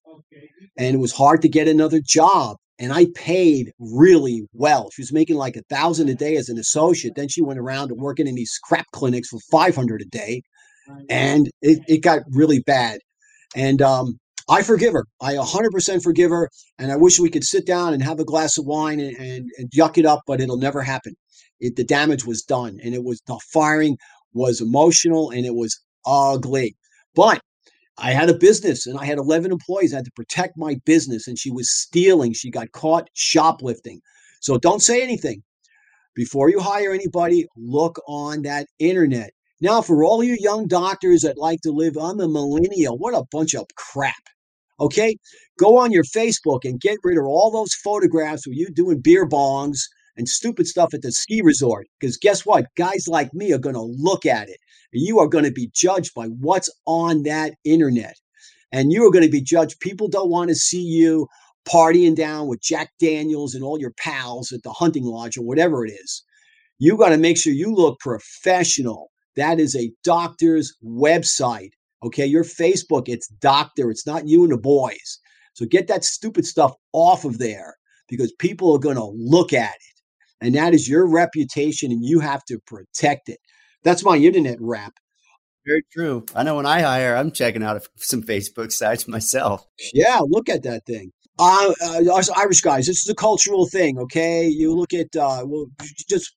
and it was hard to get another job. And I paid really well. She was making like a thousand a day as an associate. Then she went around and working in these scrap clinics for five hundred a day, and it, it got really bad. And um, I forgive her. I 100% forgive her. And I wish we could sit down and have a glass of wine and, and, and yuck it up, but it'll never happen. It, the damage was done. And it was the firing was emotional and it was ugly. But I had a business and I had 11 employees. I had to protect my business. And she was stealing. She got caught shoplifting. So don't say anything. Before you hire anybody, look on that internet. Now, for all you young doctors that like to live, on the millennial. What a bunch of crap. Okay, go on your Facebook and get rid of all those photographs of you doing beer bongs and stupid stuff at the ski resort. Because guess what? Guys like me are going to look at it. You are going to be judged by what's on that internet. And you are going to be judged. People don't want to see you partying down with Jack Daniels and all your pals at the hunting lodge or whatever it is. You got to make sure you look professional. That is a doctor's website. Okay, your Facebook, it's doctor, it's not you and the boys. So get that stupid stuff off of there because people are going to look at it. And that is your reputation and you have to protect it. That's my internet rap. Very true. I know when I hire, I'm checking out some Facebook sites myself. Yeah, look at that thing. Uh, uh, Irish guys, this is a cultural thing, okay? You look at, uh, well, just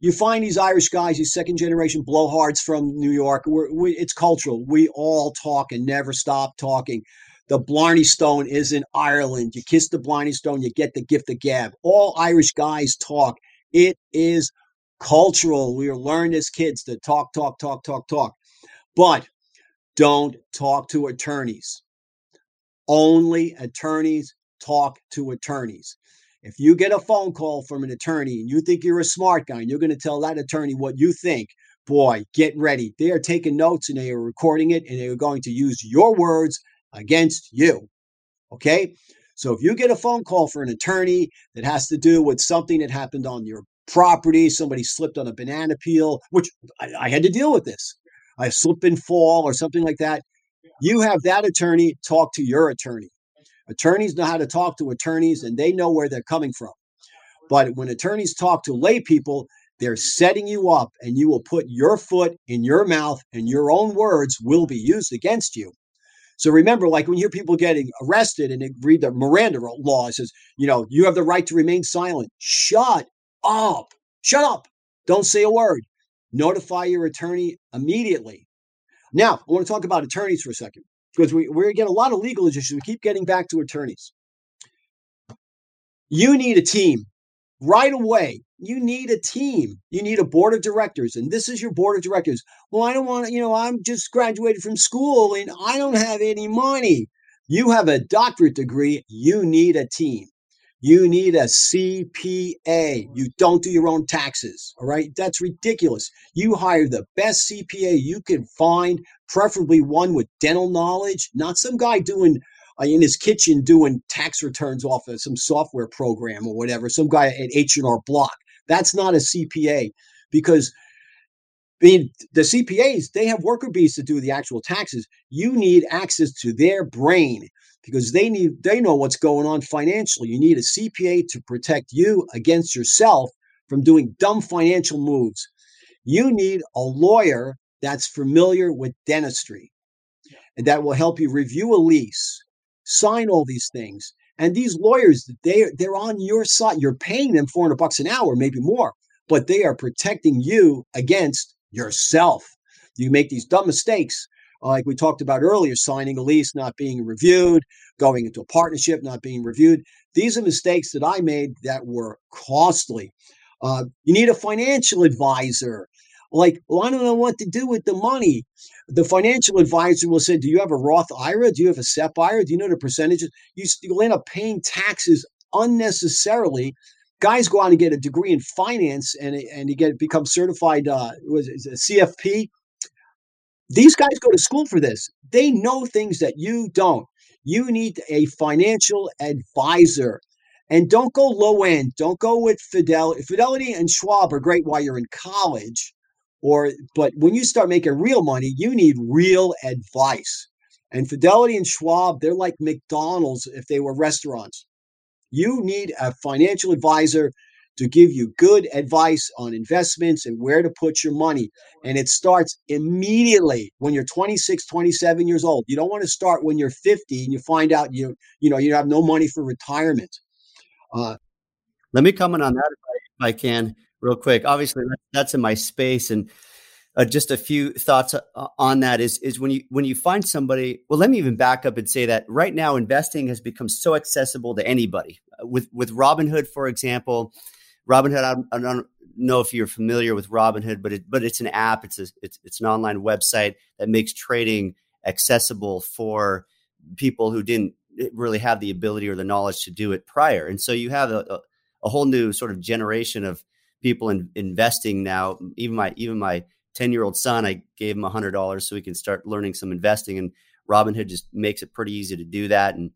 you find these Irish guys, these second generation blowhards from New York. We're, we, it's cultural. We all talk and never stop talking. The Blarney Stone is in Ireland. You kiss the Blarney Stone, you get the gift of gab. All Irish guys talk. It is cultural. We are learning as kids to talk, talk, talk, talk, talk. But don't talk to attorneys. Only attorneys talk to attorneys. If you get a phone call from an attorney and you think you're a smart guy and you're going to tell that attorney what you think, boy, get ready. They are taking notes and they are recording it and they are going to use your words against you. Okay? So if you get a phone call for an attorney that has to do with something that happened on your property, somebody slipped on a banana peel, which I, I had to deal with this, I slip and fall or something like that. You have that attorney talk to your attorney. Attorneys know how to talk to attorneys and they know where they're coming from. But when attorneys talk to lay people, they're setting you up and you will put your foot in your mouth and your own words will be used against you. So remember, like when you hear people getting arrested and they read the Miranda law, it says, you know, you have the right to remain silent. Shut up. Shut up. Don't say a word. Notify your attorney immediately. Now, I want to talk about attorneys for a second because we, we get a lot of legal issues. We keep getting back to attorneys. You need a team right away. You need a team. You need a board of directors. And this is your board of directors. Well, I don't want to, you know, I'm just graduated from school and I don't have any money. You have a doctorate degree. You need a team. You need a CPA. You don't do your own taxes. All right. That's ridiculous. You hire the best CPA you can find, preferably one with dental knowledge, not some guy doing uh, in his kitchen doing tax returns off of some software program or whatever, some guy at H&R Block. That's not a CPA because I mean, the CPAs, they have worker bees to do the actual taxes. You need access to their brain because they need they know what's going on financially. You need a CPA to protect you against yourself from doing dumb financial moves. You need a lawyer that's familiar with dentistry and that will help you review a lease, sign all these things. And these lawyers, they they're on your side. You're paying them 400 bucks an hour, maybe more, but they are protecting you against yourself. You make these dumb mistakes like we talked about earlier, signing a lease, not being reviewed, going into a partnership, not being reviewed. These are mistakes that I made that were costly. Uh, you need a financial advisor. Like, well, I don't know what to do with the money. The financial advisor will say, Do you have a Roth IRA? Do you have a SEP IRA? Do you know the percentages? You, you'll end up paying taxes unnecessarily guys go out and get a degree in finance and and you get become certified uh was it CFP these guys go to school for this. They know things that you don't. You need a financial advisor. And don't go low end. Don't go with Fidelity. Fidelity and Schwab are great while you're in college. Or but when you start making real money, you need real advice. And Fidelity and Schwab, they're like McDonald's if they were restaurants. You need a financial advisor to give you good advice on investments and where to put your money. And it starts immediately when you're 26, 27 years old. You don't want to start when you're 50 and you find out you you know you have no money for retirement. Uh, Let me comment on that if I, if I can real quick. Obviously, that's in my space and. Uh, just a few thoughts uh, on that is is when you when you find somebody well let me even back up and say that right now investing has become so accessible to anybody uh, with with robinhood for example Robinhood, I, I don't know if you're familiar with Robinhood, but it, but it's an app. It's a, it's it's an online website that makes trading accessible for people who didn't really have the ability or the knowledge to do it prior. And so you have a, a, a whole new sort of generation of people in, investing now. Even my even my ten year old son, I gave him a hundred dollars so he can start learning some investing. And Robinhood just makes it pretty easy to do that, and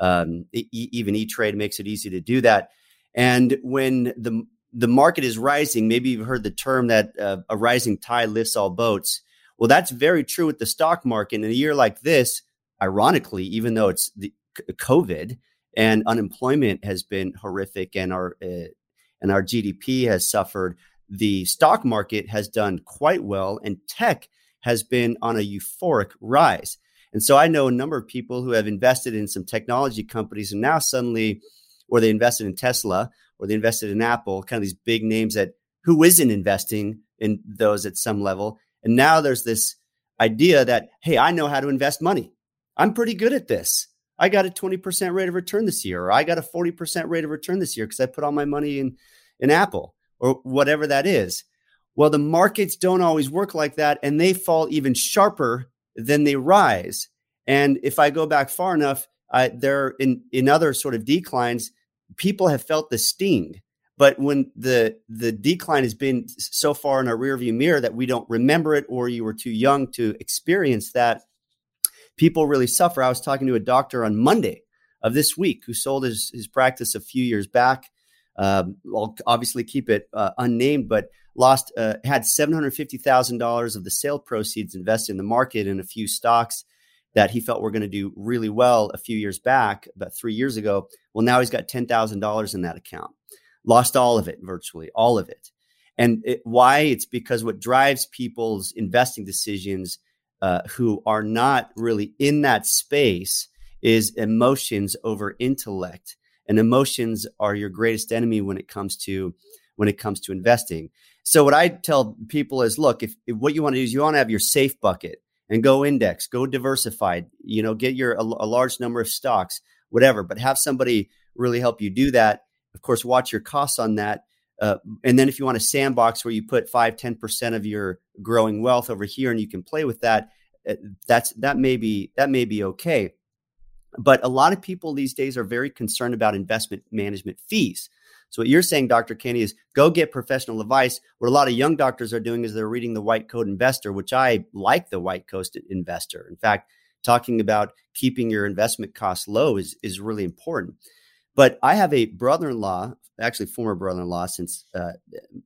um, e- even E Trade makes it easy to do that. And when the the market is rising, maybe you've heard the term that uh, a rising tide lifts all boats. Well, that's very true with the stock market. In a year like this, ironically, even though it's the COVID and unemployment has been horrific, and our uh, and our GDP has suffered, the stock market has done quite well, and tech has been on a euphoric rise. And so I know a number of people who have invested in some technology companies, and now suddenly or they invested in Tesla or they invested in Apple, kind of these big names that who isn't investing in those at some level. And now there's this idea that, hey, I know how to invest money. I'm pretty good at this. I got a 20% rate of return this year, or I got a 40% rate of return this year because I put all my money in, in Apple or whatever that is. Well, the markets don't always work like that, and they fall even sharper than they rise. And if I go back far enough, there in in other sort of declines, people have felt the sting. But when the the decline has been so far in our rearview mirror that we don't remember it, or you were too young to experience that, people really suffer. I was talking to a doctor on Monday of this week who sold his his practice a few years back. Um, I'll obviously keep it uh, unnamed, but lost uh, had seven hundred fifty thousand dollars of the sale proceeds invested in the market in a few stocks that he felt were going to do really well a few years back, about three years ago. Well, now he's got $10,000 in that account, lost all of it, virtually all of it. And it, why? It's because what drives people's investing decisions uh, who are not really in that space is emotions over intellect. And emotions are your greatest enemy when it comes to when it comes to investing. So what I tell people is, look, if, if what you want to do is you want to have your safe bucket and go index, go diversified, you know, get your a, a large number of stocks, whatever, but have somebody really help you do that. Of course, watch your costs on that. Uh, and then if you want a sandbox where you put five, 10% of your growing wealth over here and you can play with that, uh, that's, that may be, that may be okay. But a lot of people these days are very concerned about investment management fees. So what you're saying, Dr. Kenny, is go get professional advice. What a lot of young doctors are doing is they're reading the White Coat Investor, which I like the White Coat Investor. In fact, talking about keeping your investment costs low is is really important. But I have a brother-in-law, actually former brother-in-law, since uh,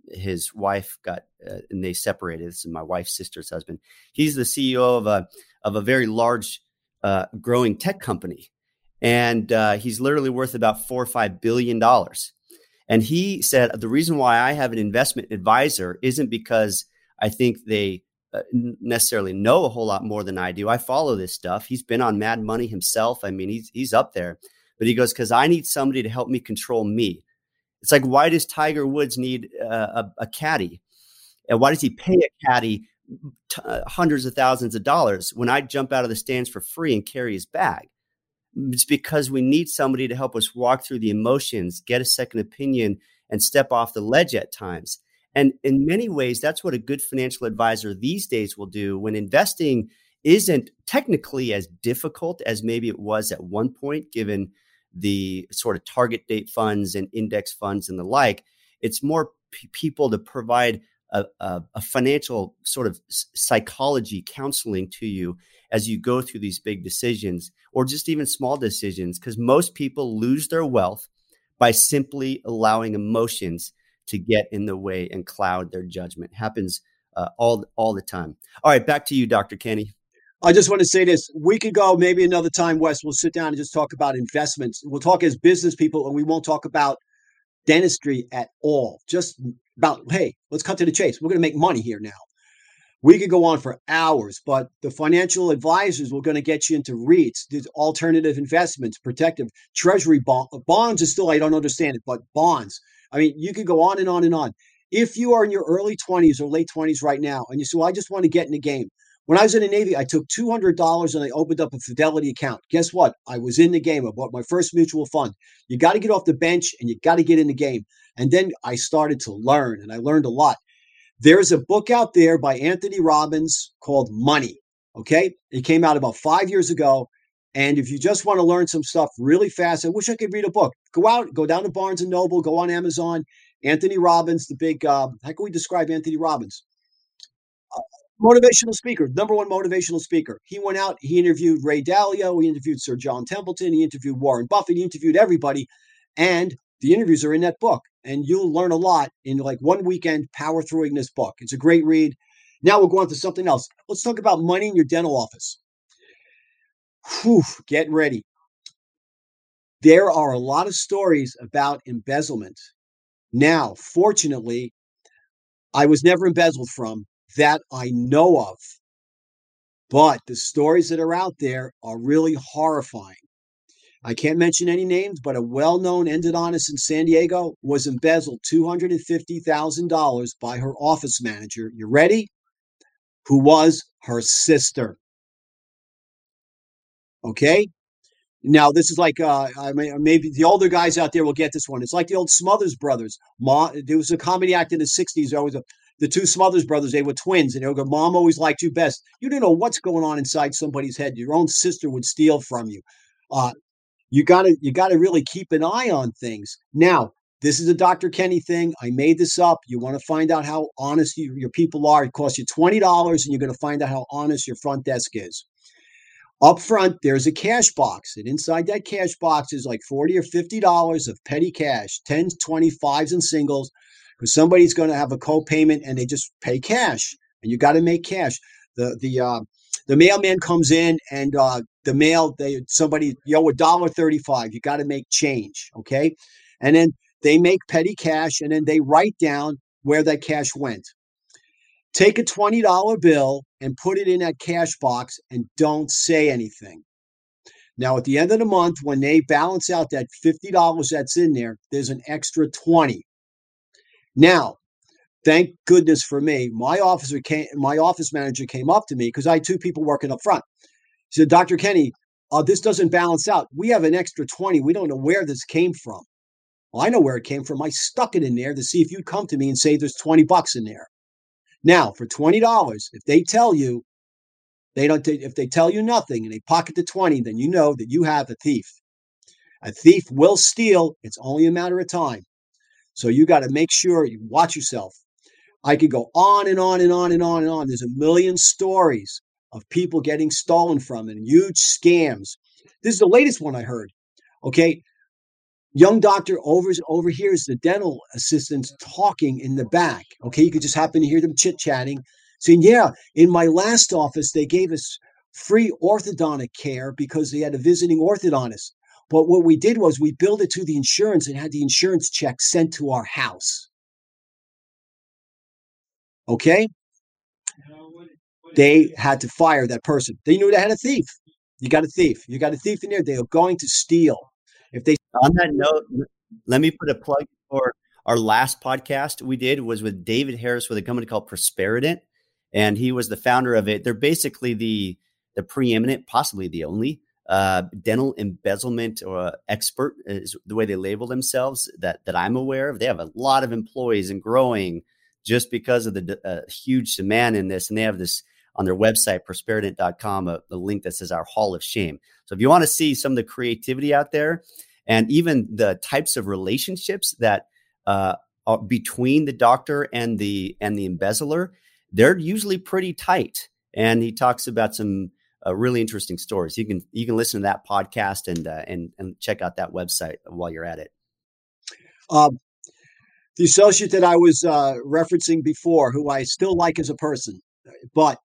his wife got uh, and they separated. This is my wife's sister's husband. He's the CEO of a of a very large, uh, growing tech company, and uh, he's literally worth about four or five billion dollars. And he said the reason why I have an investment advisor isn't because I think they uh, necessarily know a whole lot more than I do. I follow this stuff. He's been on Mad Money himself. I mean, he's he's up there. But he goes because I need somebody to help me control me. It's like why does Tiger Woods need uh, a, a caddy, and why does he pay a caddy t- uh, hundreds of thousands of dollars when I jump out of the stands for free and carry his bag? It's because we need somebody to help us walk through the emotions, get a second opinion, and step off the ledge at times. And in many ways, that's what a good financial advisor these days will do when investing isn't technically as difficult as maybe it was at one point, given the sort of target date funds and index funds and the like. It's more p- people to provide a, a, a, financial sort of psychology counseling to you as you go through these big decisions or just even small decisions, because most people lose their wealth by simply allowing emotions to get in the way and cloud their judgment. It happens uh, all all the time. All right, back to you, Dr. Kenny. I just want to say this. We could go maybe another time, Wes. We'll sit down and just talk about investments. We'll talk as business people, and we won't talk about dentistry at all. Just about, hey, let's cut to the chase. We're going to make money here now. We could go on for hours, but the financial advisors were going to get you into REITs, these alternative investments, protective treasury bond, bonds is still, I don't understand it, but bonds. I mean, you could go on and on and on. If you are in your early 20s or late 20s right now, and you say, well, I just want to get in the game. When I was in the Navy, I took $200 and I opened up a Fidelity account. Guess what? I was in the game. I bought my first mutual fund. You got to get off the bench and you got to get in the game. And then I started to learn and I learned a lot. There's a book out there by Anthony Robbins called Money. Okay. It came out about five years ago. And if you just want to learn some stuff really fast, I wish I could read a book. Go out, go down to Barnes and Noble, go on Amazon. Anthony Robbins, the big, uh, how can we describe Anthony Robbins? Uh, motivational speaker, number one motivational speaker. He went out, he interviewed Ray Dalio, he interviewed Sir John Templeton, he interviewed Warren Buffett, he interviewed everybody. And the interviews are in that book, and you'll learn a lot in like one weekend power throughing this book. It's a great read. Now we'll go on to something else. Let's talk about money in your dental office. Whew, get ready. There are a lot of stories about embezzlement. Now, fortunately, I was never embezzled from that I know of. But the stories that are out there are really horrifying. I can't mention any names, but a well known endodontist in San Diego was embezzled $250,000 by her office manager. You ready? Who was her sister. Okay. Now this is like uh, I maybe the older guys out there will get this one. It's like the old Smothers Brothers. Ma, there was a comedy act in the '60s. Always a, the two Smothers brothers. They were twins, and they would go, "Mom always liked you best." You didn't know what's going on inside somebody's head. Your own sister would steal from you. Uh, you gotta you gotta really keep an eye on things. Now, this is a Dr. Kenny thing. I made this up. You want to find out how honest you, your people are. It costs you $20 and you're going to find out how honest your front desk is. Up front, there's a cash box. And inside that cash box is like 40 or $50 of petty cash, 10s, 25s, and singles. Because somebody's going to have a co-payment and they just pay cash. And you got to make cash. The the uh, the mailman comes in and uh, the mail they somebody yo a dollar thirty five. You got to make change, okay? And then they make petty cash and then they write down where that cash went. Take a twenty dollar bill and put it in that cash box and don't say anything. Now, at the end of the month, when they balance out that $50 that's in there, there's an extra 20. Now, thank goodness for me, my officer came, my office manager came up to me because I had two people working up front. Said, Dr. Kenny, uh, this doesn't balance out. We have an extra 20. We don't know where this came from. Well, I know where it came from. I stuck it in there to see if you'd come to me and say there's 20 bucks in there. Now, for $20, if they tell you They don't. If they tell you nothing and they pocket the twenty, then you know that you have a thief. A thief will steal. It's only a matter of time. So you got to make sure you watch yourself. I could go on and on and on and on and on. There's a million stories of people getting stolen from and huge scams. This is the latest one I heard. Okay. Young doctor over, overhears the dental assistants talking in the back. Okay. You could just happen to hear them chit chatting, saying, Yeah, in my last office, they gave us free orthodontic care because they had a visiting orthodontist. But what we did was we billed it to the insurance and had the insurance check sent to our house. Okay? They had to fire that person. They knew they had a thief. You got a thief. You got a thief in there. They are going to steal. If they on that note, let me put a plug for our last podcast we did was with David Harris with a company called Prosperident, and he was the founder of it. They're basically the the preeminent, possibly the only uh, dental embezzlement or expert is the way they label themselves that that I'm aware of. They have a lot of employees and growing just because of the uh, huge demand in this, and they have this on their website prosperident.com a, a link that says our hall of shame. So if you want to see some of the creativity out there and even the types of relationships that uh, are between the doctor and the and the embezzler, they're usually pretty tight. And he talks about some uh, really interesting stories. You can you can listen to that podcast and uh, and and check out that website while you're at it. Um, the associate that I was uh, referencing before, who I still like as a person, but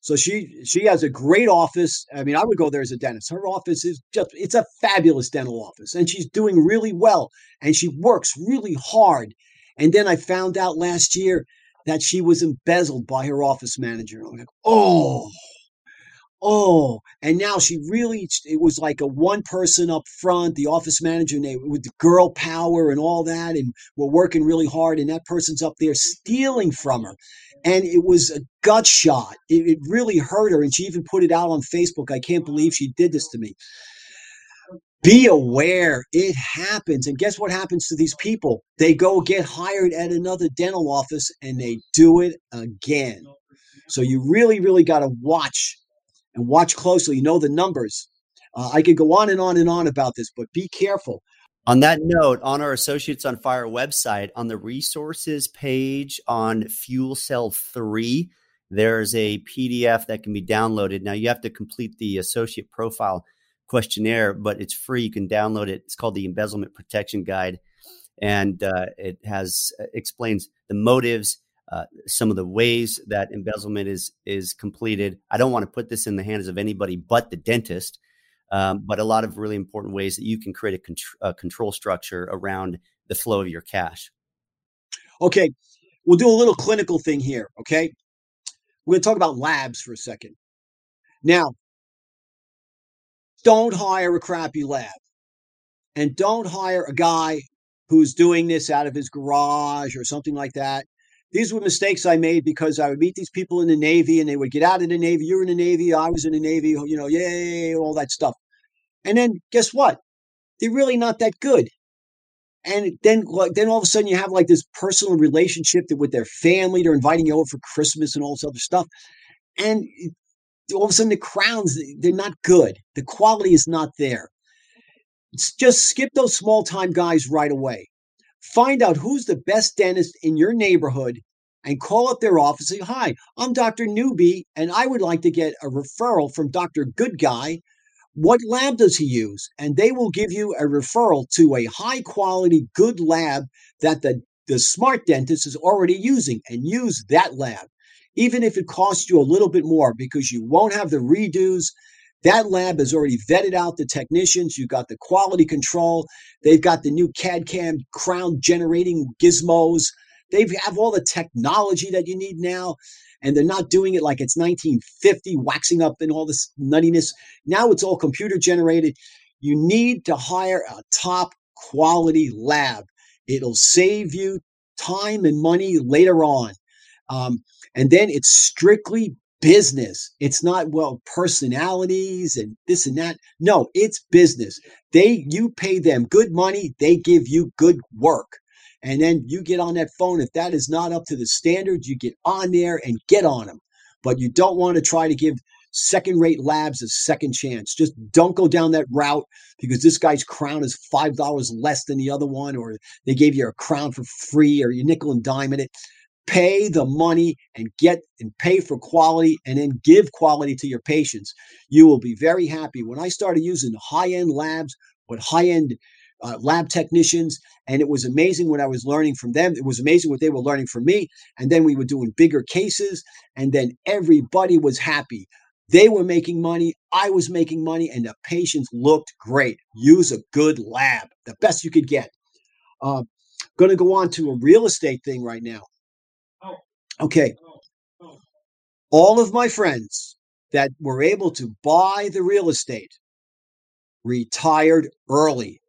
so she she has a great office. I mean, I would go there as a dentist. Her office is just it's a fabulous dental office, and she's doing really well, and she works really hard. And then I found out last year that she was embezzled by her office manager. I'm like, oh, oh and now she really it was like a one person up front the office manager with the girl power and all that and we're working really hard and that person's up there stealing from her. And it was a gut shot. It, it really hurt her and she even put it out on facebook. I can't believe she did this to me. Be aware it happens. And guess what happens to these people? They go get hired at another dental office and they do it again. So you really really got to watch and watch closely. Know the numbers. Uh, I could go on and on and on about this, but be careful. On that note, on our Associates on Fire website, on the resources page on Fuel Cell 3, there's a PDF that can be downloaded. Now, you have to complete the associate profile questionnaire, but it's free. You can download it. It's called the Embezzlement Protection Guide, and uh, it has uh, explains the motives uh, some of the ways that embezzlement is is completed. I don't want to put this in the hands of anybody but the dentist, um, but a lot of really important ways that you can create a, contr- a control structure around the flow of your cash. Okay, we'll do a little clinical thing here. Okay, we're going to talk about labs for a second. Now, don't hire a crappy lab, and don't hire a guy who's doing this out of his garage or something like that these were mistakes I made because I would meet these people in the Navy and they would get out of the Navy. You're in the Navy. I was in the Navy, you know, yay, all that stuff. And then guess what? They're really not that good. And then, like, then all of a sudden you have like this personal relationship with their family. They're inviting you over for Christmas and all this other stuff. And all of a sudden the crowns, they're not good. The quality is not there. It's just skip those small time guys right away. Find out who's the best dentist in your neighborhood and call up their office and say, Hi, I'm Dr. Newbie, and I would like to get a referral from Dr. Good Guy. What lab does he use? And they will give you a referral to a high quality, good lab that the, the smart dentist is already using and use that lab, even if it costs you a little bit more because you won't have the redos that lab has already vetted out the technicians. You've got the quality control. They've got the new CAD CAM crown generating gizmos. They have all the technology that you need now. And they're not doing it like it's 1950, waxing up and all this nuttiness. Now it's all computer generated. You need to hire a top quality lab. It'll save you time and money later on. Um, and then it's strictly business. It's not, well, personalities and this and that. No, it's business. They, you pay them good money, they give you good work. And then you get on that phone. If that is not up to the standards, you get on there and get on them. But you don't want to try to give second rate labs a second chance. Just don't go down that route because this guy's crown is $5 less than the other one, or they gave you a crown for free, or you nickel and dime in it. Pay the money and get and pay for quality and then give quality to your patients. You will be very happy. When I started using high end labs with high end uh, lab technicians, and it was amazing what I was learning from them. It was amazing what they were learning from me. And then we were doing bigger cases, and then everybody was happy. They were making money, I was making money, and the patients looked great. Use a good lab, the best you could get. Uh, going to go on to a real estate thing right now. Okay. All of my friends that were able to buy the real estate retired early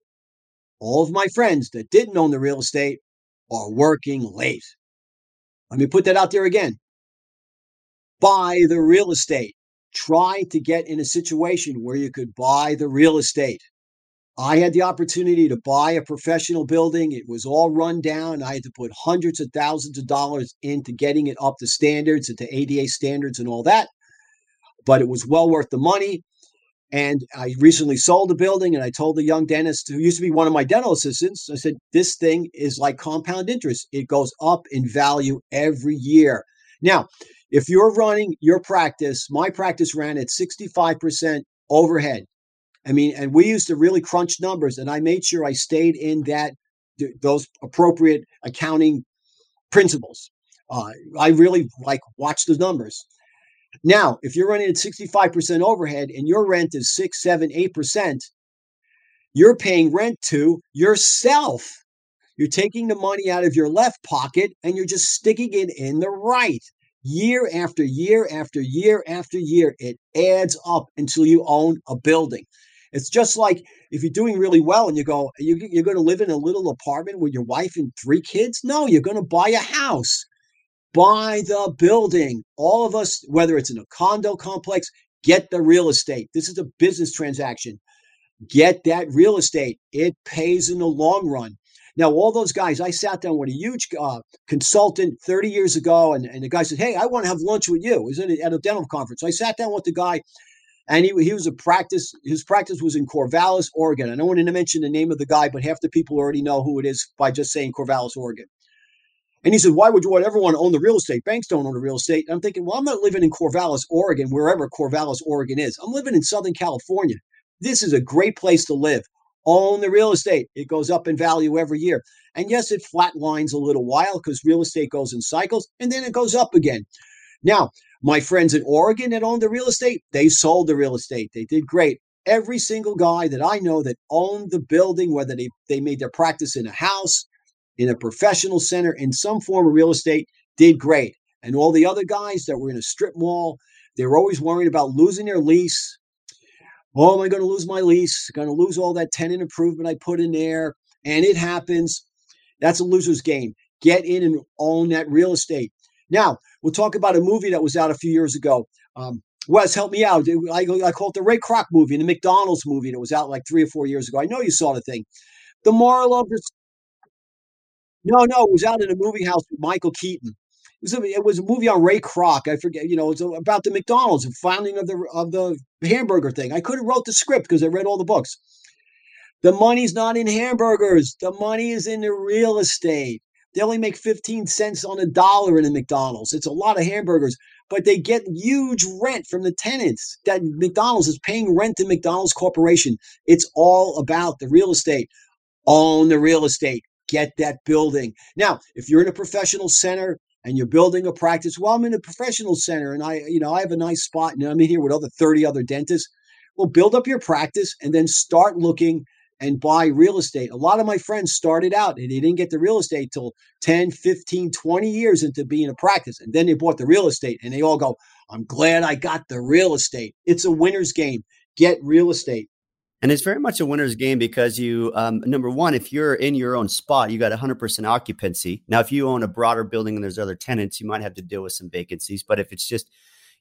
all of my friends that didn't own the real estate are working late. Let me put that out there again. Buy the real estate. Try to get in a situation where you could buy the real estate. I had the opportunity to buy a professional building. It was all run down. I had to put hundreds of thousands of dollars into getting it up to standards and to ADA standards and all that. But it was well worth the money. And I recently sold a building, and I told the young dentist who used to be one of my dental assistants, I said, This thing is like compound interest. It goes up in value every year. Now, if you're running your practice, my practice ran at 65% overhead. I mean, and we used to really crunch numbers, and I made sure I stayed in that those appropriate accounting principles. Uh, I really like watch the numbers. Now, if you're running at 65% overhead and your rent is six, seven, eight percent, you're paying rent to yourself. You're taking the money out of your left pocket and you're just sticking it in the right. Year after year after year after year, it adds up until you own a building. It's just like if you're doing really well and you go, you're going to live in a little apartment with your wife and three kids. No, you're going to buy a house buy the building. All of us, whether it's in a condo complex, get the real estate. This is a business transaction. Get that real estate. It pays in the long run. Now, all those guys, I sat down with a huge uh, consultant 30 years ago, and, and the guy said, Hey, I want to have lunch with you. He was at a dental conference. So I sat down with the guy, and he, he was a practice, his practice was in Corvallis, Oregon. I don't want to mention the name of the guy, but half the people already know who it is by just saying Corvallis, Oregon. And he said, Why would you ever want to own the real estate? Banks don't own the real estate. And I'm thinking, Well, I'm not living in Corvallis, Oregon, wherever Corvallis, Oregon is. I'm living in Southern California. This is a great place to live. Own the real estate. It goes up in value every year. And yes, it flatlines a little while because real estate goes in cycles and then it goes up again. Now, my friends in Oregon that owned the real estate, they sold the real estate. They did great. Every single guy that I know that owned the building, whether they, they made their practice in a house, in a professional center in some form of real estate did great. And all the other guys that were in a strip mall, they were always worried about losing their lease. Oh, am I going to lose my lease? Going to lose all that tenant improvement I put in there? And it happens. That's a loser's game. Get in and own that real estate. Now, we'll talk about a movie that was out a few years ago. Um, Wes, help me out. I, I call it the Ray Kroc movie, the McDonald's movie that was out like three or four years ago. I know you saw the thing. The moral of this no, no, it was out in a movie house with Michael Keaton. It was a, it was a movie on Ray Kroc. I forget, you know, it's about the McDonald's, the founding of the of the hamburger thing. I could have wrote the script because I read all the books. The money's not in hamburgers. The money is in the real estate. They only make 15 cents on a dollar in a McDonald's. It's a lot of hamburgers, but they get huge rent from the tenants. That McDonald's is paying rent to McDonald's Corporation. It's all about the real estate. Own the real estate get that building. Now, if you're in a professional center and you're building a practice, well, I'm in a professional center and I, you know, I have a nice spot and I'm in here with other 30 other dentists. Well, build up your practice and then start looking and buy real estate. A lot of my friends started out and they didn't get the real estate till 10, 15, 20 years into being a practice. And then they bought the real estate and they all go, I'm glad I got the real estate. It's a winner's game. Get real estate. And it's very much a winner's game because you, um, number one, if you're in your own spot, you got 100% occupancy. Now, if you own a broader building and there's other tenants, you might have to deal with some vacancies. But if it's just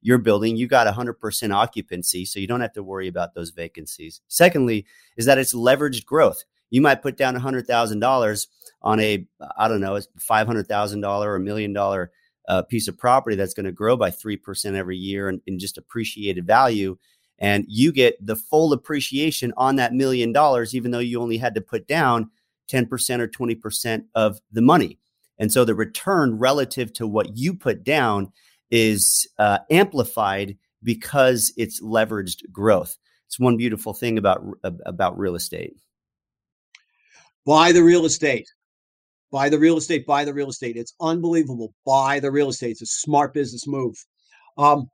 your building, you got 100% occupancy. So you don't have to worry about those vacancies. Secondly, is that it's leveraged growth. You might put down $100,000 on a, I don't know, $500,000 or a million dollar a piece of property that's going to grow by 3% every year and, in just appreciated value. And you get the full appreciation on that million dollars, even though you only had to put down 10% or 20% of the money. And so the return relative to what you put down is uh, amplified because it's leveraged growth. It's one beautiful thing about about real estate. Buy the real estate. Buy the real estate. Buy the real estate. It's unbelievable. Buy the real estate. It's a smart business move. Um,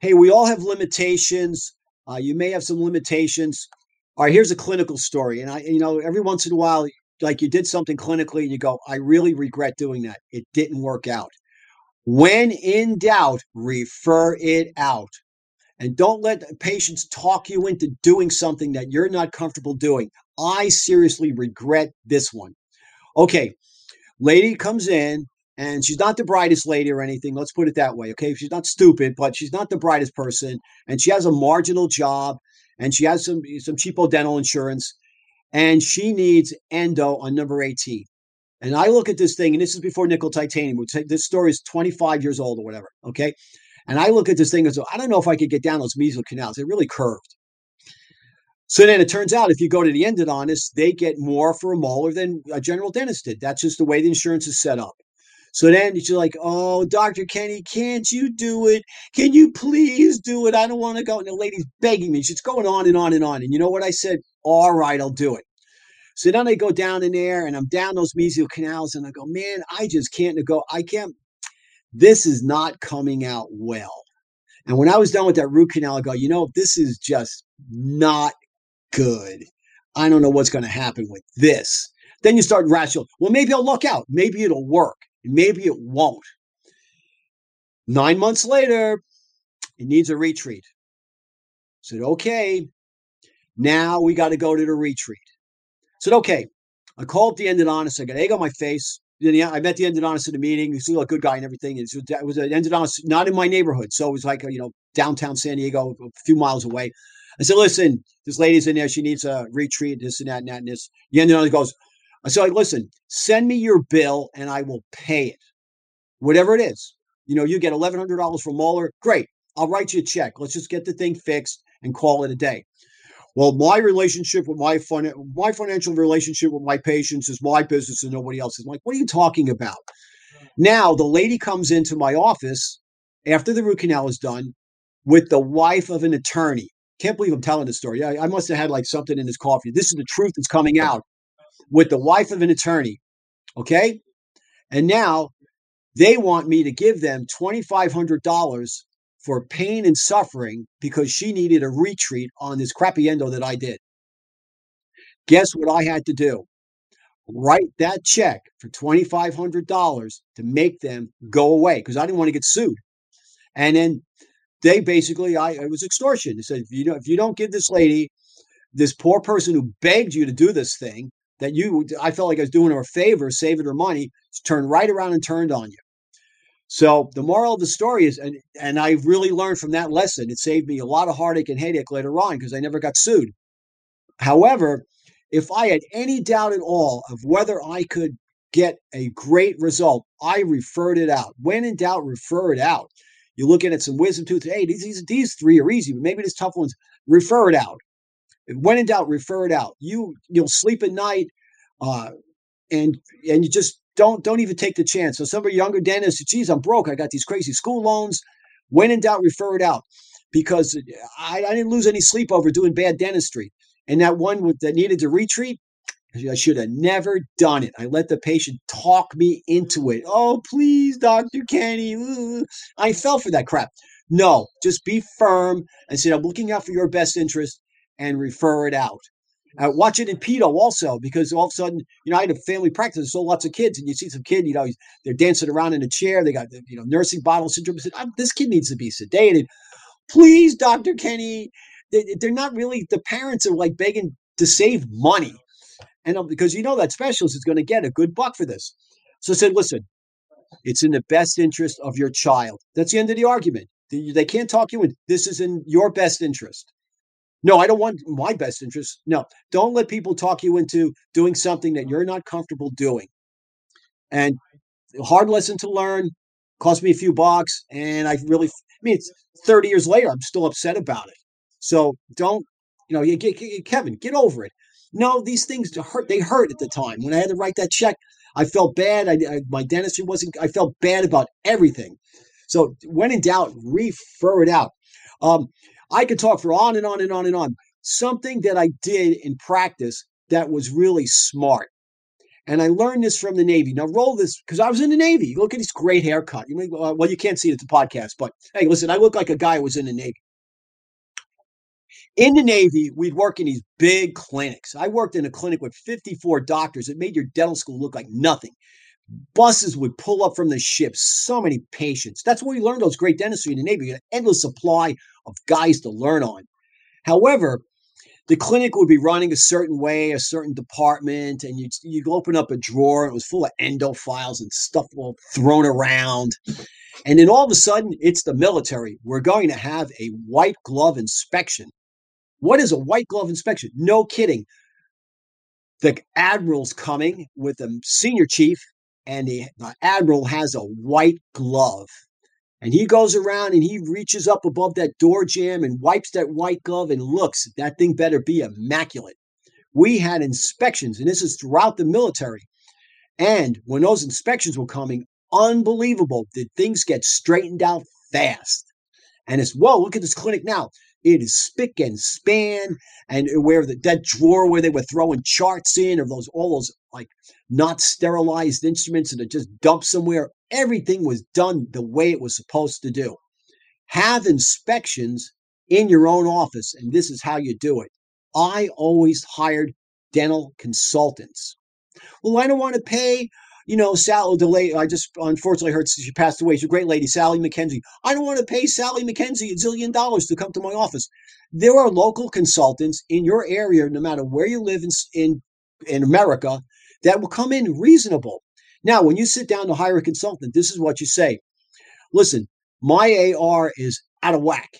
hey, we all have limitations. Uh, you may have some limitations. All right, here's a clinical story, and I, you know, every once in a while, like you did something clinically, and you go, "I really regret doing that. It didn't work out." When in doubt, refer it out. And don't let patients talk you into doing something that you're not comfortable doing. I seriously regret this one. Okay, lady comes in and she's not the brightest lady or anything. Let's put it that way. Okay, she's not stupid, but she's not the brightest person, and she has a marginal job, and she has some some cheapo dental insurance, and she needs endo on number 18. And I look at this thing, and this is before nickel titanium. This story is 25 years old or whatever. Okay. And I look at this thing and go, I don't know if I could get down those mesial canals. They're really curved. So then it turns out if you go to the endodontist, they get more for a molar than a general dentist did. That's just the way the insurance is set up. So then you're like, Oh, Dr. Kenny, can't you do it? Can you please do it? I don't want to go. And the lady's begging me. She's going on and on and on. And you know what I said? All right, I'll do it. So then I go down in there and I'm down those mesial canals and I go, man, I just can't go. I can't. This is not coming out well. And when I was done with that root canal, I go, you know, this is just not good. I don't know what's going to happen with this. Then you start rational. Well, maybe I'll luck out. Maybe it'll work. Maybe it won't. Nine months later, it needs a retreat. I said, okay, now we got to go to the retreat said, okay. I called the endodontist. I got egg on my face. Then I met the endodontist at a meeting. He seemed like a good guy and everything. It was, it was an endodontist not in my neighborhood. So it was like, you know, downtown San Diego, a few miles away. I said, listen, this lady's in there. She needs a retreat, this and that and that and this. The endodontist goes, I said, listen, send me your bill and I will pay it. Whatever it is. You know, you get $1,100 from molar. Great. I'll write you a check. Let's just get the thing fixed and call it a day. Well, my relationship with my fun, my financial relationship with my patients is my business and nobody else's. Like, what are you talking about? Now the lady comes into my office after the root canal is done with the wife of an attorney. Can't believe I'm telling this story. I, I must have had like something in his coffee. This is the truth that's coming out with the wife of an attorney. Okay. And now they want me to give them $2,500 for pain and suffering because she needed a retreat on this crappy endo that I did. Guess what I had to do? Write that check for $2,500 to make them go away because I didn't want to get sued. And then they basically, I it was extortion. They said, if you don't, if you don't give this lady, this poor person who begged you to do this thing, that you, I felt like I was doing her a favor, saving her money, turned right around and turned on you. So the moral of the story is, and, and I really learned from that lesson. It saved me a lot of heartache and headache later on because I never got sued. However, if I had any doubt at all of whether I could get a great result, I referred it out. When in doubt, refer it out. You're looking at some wisdom tooth. Hey, these, these, these three are easy, but maybe these tough ones, refer it out. When in doubt, refer it out. You you'll sleep at night, uh, and and you just don't don't even take the chance. So some of your younger dentists, geez, I'm broke. I got these crazy school loans. When in doubt, refer it out because I, I didn't lose any sleep over doing bad dentistry. And that one with, that needed to retreat, I should have never done it. I let the patient talk me into it. Oh, please, Dr. Kenny. I fell for that crap. No, just be firm and say, I'm looking out for your best interest and refer it out. Uh, watch it in pedo also because all of a sudden, you know, I had a family practice, so lots of kids, and you see some kid, you know, they're dancing around in a chair. They got, you know, nursing bottle syndrome. Said, this kid needs to be sedated. Please, Dr. Kenny. They, they're not really, the parents are like begging to save money. And because you know that specialist is going to get a good buck for this. So I said, listen, it's in the best interest of your child. That's the end of the argument. They, they can't talk you in. This is in your best interest. No, I don't want my best interest. No, don't let people talk you into doing something that you're not comfortable doing. And hard lesson to learn Cost me a few bucks, and I really, I mean, it's 30 years later, I'm still upset about it. So don't, you know, you get, Kevin, get over it. No, these things hurt. They hurt at the time when I had to write that check. I felt bad. I, I, my dentistry wasn't. I felt bad about everything. So when in doubt, refer it out. Um, I could talk for on and on and on and on. Something that I did in practice that was really smart. And I learned this from the Navy. Now roll this because I was in the Navy. Look at this great haircut. You well, you can't see it at the podcast, but hey, listen, I look like a guy who was in the Navy. In the Navy, we'd work in these big clinics. I worked in a clinic with 54 doctors. It made your dental school look like nothing. Buses would pull up from the ship, so many patients. That's where we learned those great dentistry in the Navy. You had an endless supply of guys to learn on. However, the clinic would be running a certain way, a certain department, and you'd, you'd open up a drawer, and it was full of endo files and stuff all thrown around. And then all of a sudden, it's the military. We're going to have a white glove inspection. What is a white glove inspection? No kidding. The admiral's coming with the senior chief, and the, the admiral has a white glove. And he goes around and he reaches up above that door jamb and wipes that white glove and looks. That thing better be immaculate. We had inspections, and this is throughout the military. And when those inspections were coming, unbelievable. Did things get straightened out fast? And it's, whoa, look at this clinic now. It is spick and span, and where the that drawer where they were throwing charts in, or those all those like not sterilized instruments that are just dumped somewhere. Everything was done the way it was supposed to do. Have inspections in your own office, and this is how you do it. I always hired dental consultants. Well, I don't want to pay you know, Sally delay. I just unfortunately heard she passed away. She's a great lady, Sally McKenzie. I don't want to pay Sally McKenzie a zillion dollars to come to my office. There are local consultants in your area, no matter where you live in in, in America, that will come in reasonable. Now, when you sit down to hire a consultant, this is what you say. Listen, my AR is out of whack.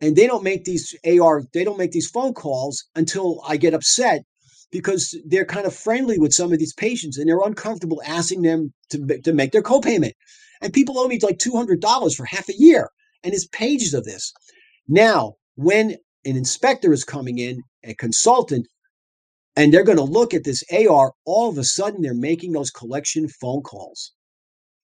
And they don't make these AR, they don't make these phone calls until I get upset because they're kind of friendly with some of these patients and they're uncomfortable asking them to, to make their copayment. And people owe me like $200 for half a year. And it's pages of this. Now, when an inspector is coming in, a consultant, and they're going to look at this AR, all of a sudden they're making those collection phone calls.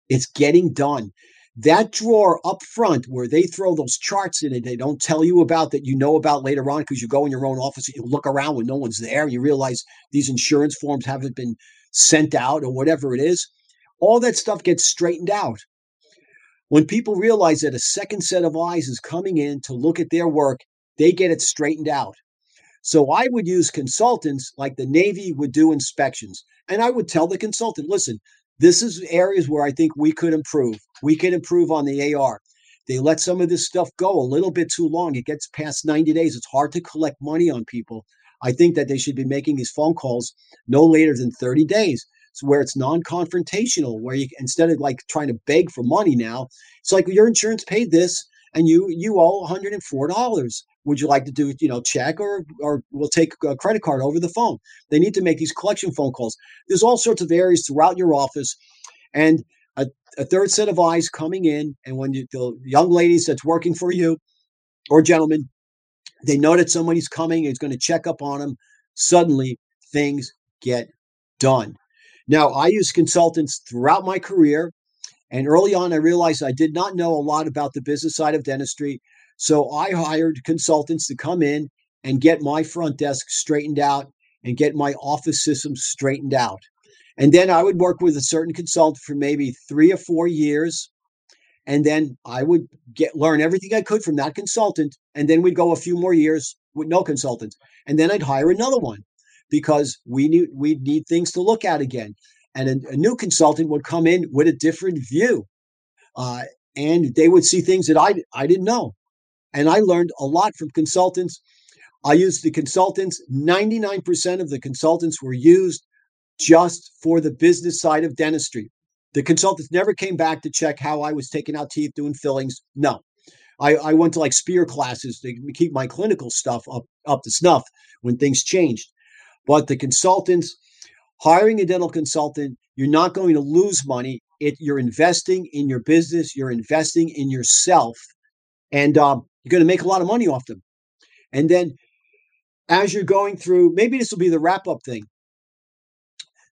It's getting done. That drawer up front where they throw those charts in it they don't tell you about that you know about later on because you go in your own office and you look around when no one's there and you realize these insurance forms haven't been sent out or whatever it is all that stuff gets straightened out. When people realize that a second set of eyes is coming in to look at their work they get it straightened out so i would use consultants like the navy would do inspections and i would tell the consultant listen this is areas where I think we could improve. We could improve on the AR. They let some of this stuff go a little bit too long. It gets past 90 days. It's hard to collect money on people. I think that they should be making these phone calls no later than 30 days. So where it's non-confrontational, where you instead of like trying to beg for money now, it's like your insurance paid this and you you owe $104 would you like to do you know check or or we'll take a credit card over the phone? They need to make these collection phone calls. There's all sorts of areas throughout your office and a, a third set of eyes coming in and when you, the young ladies that's working for you or gentlemen they know that somebody's coming is going to check up on them suddenly things get done. Now i use consultants throughout my career and early on i realized i did not know a lot about the business side of dentistry so I hired consultants to come in and get my front desk straightened out and get my office system straightened out. And then I would work with a certain consultant for maybe three or four years. And then I would get learn everything I could from that consultant. And then we'd go a few more years with no consultant. And then I'd hire another one because we need we'd need things to look at again. And a, a new consultant would come in with a different view. Uh, and they would see things that I, I didn't know. And I learned a lot from consultants. I used the consultants. 99% of the consultants were used just for the business side of dentistry. The consultants never came back to check how I was taking out teeth, doing fillings. No. I, I went to like spear classes to keep my clinical stuff up, up to snuff when things changed. But the consultants, hiring a dental consultant, you're not going to lose money it you're investing in your business, you're investing in yourself, and um, you're going to make a lot of money off them. And then as you're going through, maybe this will be the wrap up thing.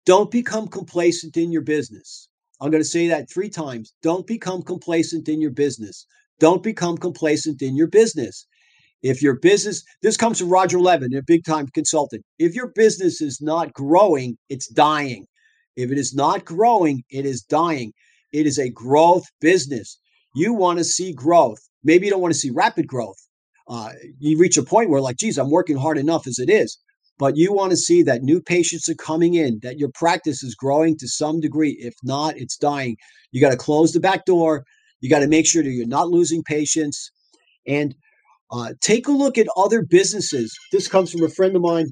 Don't become complacent in your business. I'm going to say that three times. Don't become complacent in your business. Don't become complacent in your business. If your business, this comes from Roger Levin, a big time consultant. If your business is not growing, it's dying. If it is not growing, it is dying. It is a growth business. You want to see growth. Maybe you don't want to see rapid growth. Uh, you reach a point where, like, geez, I'm working hard enough as it is. But you want to see that new patients are coming in, that your practice is growing to some degree. If not, it's dying. You got to close the back door. You got to make sure that you're not losing patients. And uh, take a look at other businesses. This comes from a friend of mine.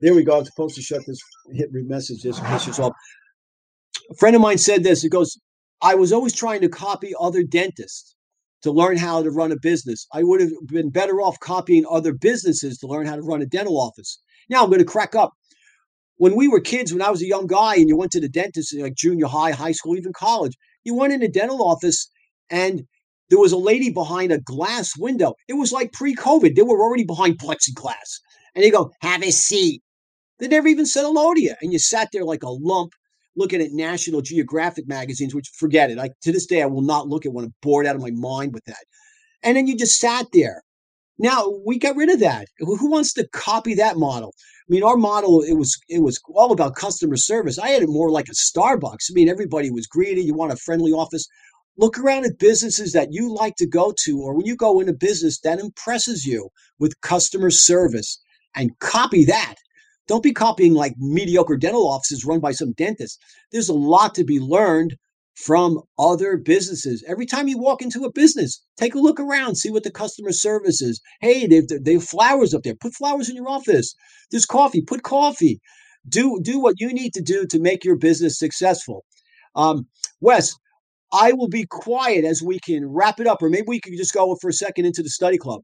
There we go. I'm supposed to shut this hit message this case off. A friend of mine said this. It goes, I was always trying to copy other dentists to learn how to run a business. I would have been better off copying other businesses to learn how to run a dental office. Now I'm going to crack up. When we were kids, when I was a young guy and you went to the dentist, like junior high, high school, even college, you went in a dental office and there was a lady behind a glass window. It was like pre COVID. They were already behind plexiglass. And they go, have a seat. They never even said hello to you. And you sat there like a lump looking at National Geographic magazines, which forget it. I, to this day, I will not look at one. I'm bored out of my mind with that. And then you just sat there. Now we got rid of that. Who wants to copy that model? I mean, our model it was it was all about customer service. I had it more like a Starbucks. I mean, everybody was greeted. You want a friendly office. Look around at businesses that you like to go to, or when you go into business that impresses you with customer service, and copy that. Don't be copying like mediocre dental offices run by some dentist. There's a lot to be learned from other businesses. Every time you walk into a business, take a look around, see what the customer service is. Hey, they've, they have flowers up there. Put flowers in your office. There's coffee. Put coffee. Do do what you need to do to make your business successful. Um, Wes, I will be quiet as we can wrap it up, or maybe we could just go for a second into the study club.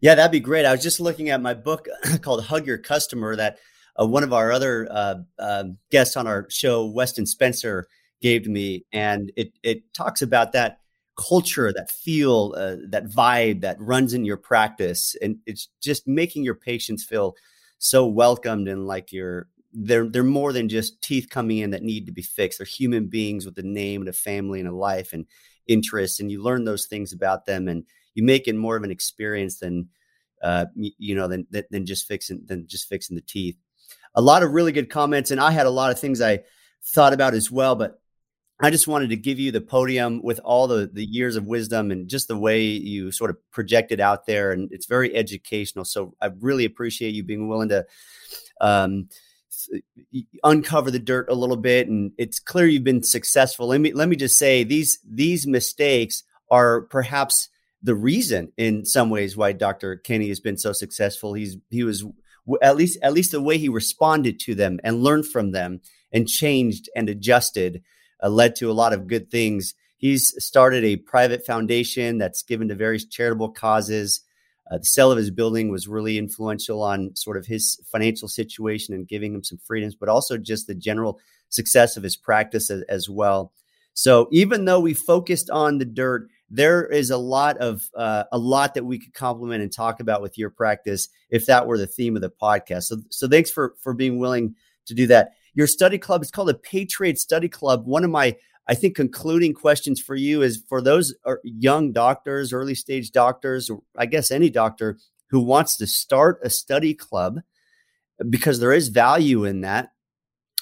Yeah, that'd be great. I was just looking at my book called Hug Your Customer that uh, one of our other uh, uh, guests on our show, Weston Spencer, gave to me, and it it talks about that culture, that feel, uh, that vibe that runs in your practice, and it's just making your patients feel so welcomed and like you're they're they're more than just teeth coming in that need to be fixed. They're human beings with a name and a family and a life and interests, and you learn those things about them and you make it more of an experience than uh, you know than than just fixing than just fixing the teeth. A lot of really good comments, and I had a lot of things I thought about as well, but I just wanted to give you the podium with all the the years of wisdom and just the way you sort of project it out there, and it's very educational. So I really appreciate you being willing to. Um, uncover the dirt a little bit and it's clear you've been successful let me let me just say these these mistakes are perhaps the reason in some ways why Dr. Kenny has been so successful. He's he was at least at least the way he responded to them and learned from them and changed and adjusted uh, led to a lot of good things. He's started a private foundation that's given to various charitable causes. Uh, the sale of his building was really influential on sort of his financial situation and giving him some freedoms, but also just the general success of his practice as, as well. So even though we focused on the dirt, there is a lot of uh, a lot that we could compliment and talk about with your practice if that were the theme of the podcast. So, so thanks for for being willing to do that. Your study club is called a Patriot Study Club. One of my I think concluding questions for you is for those uh, young doctors, early stage doctors, or I guess any doctor who wants to start a study club because there is value in that.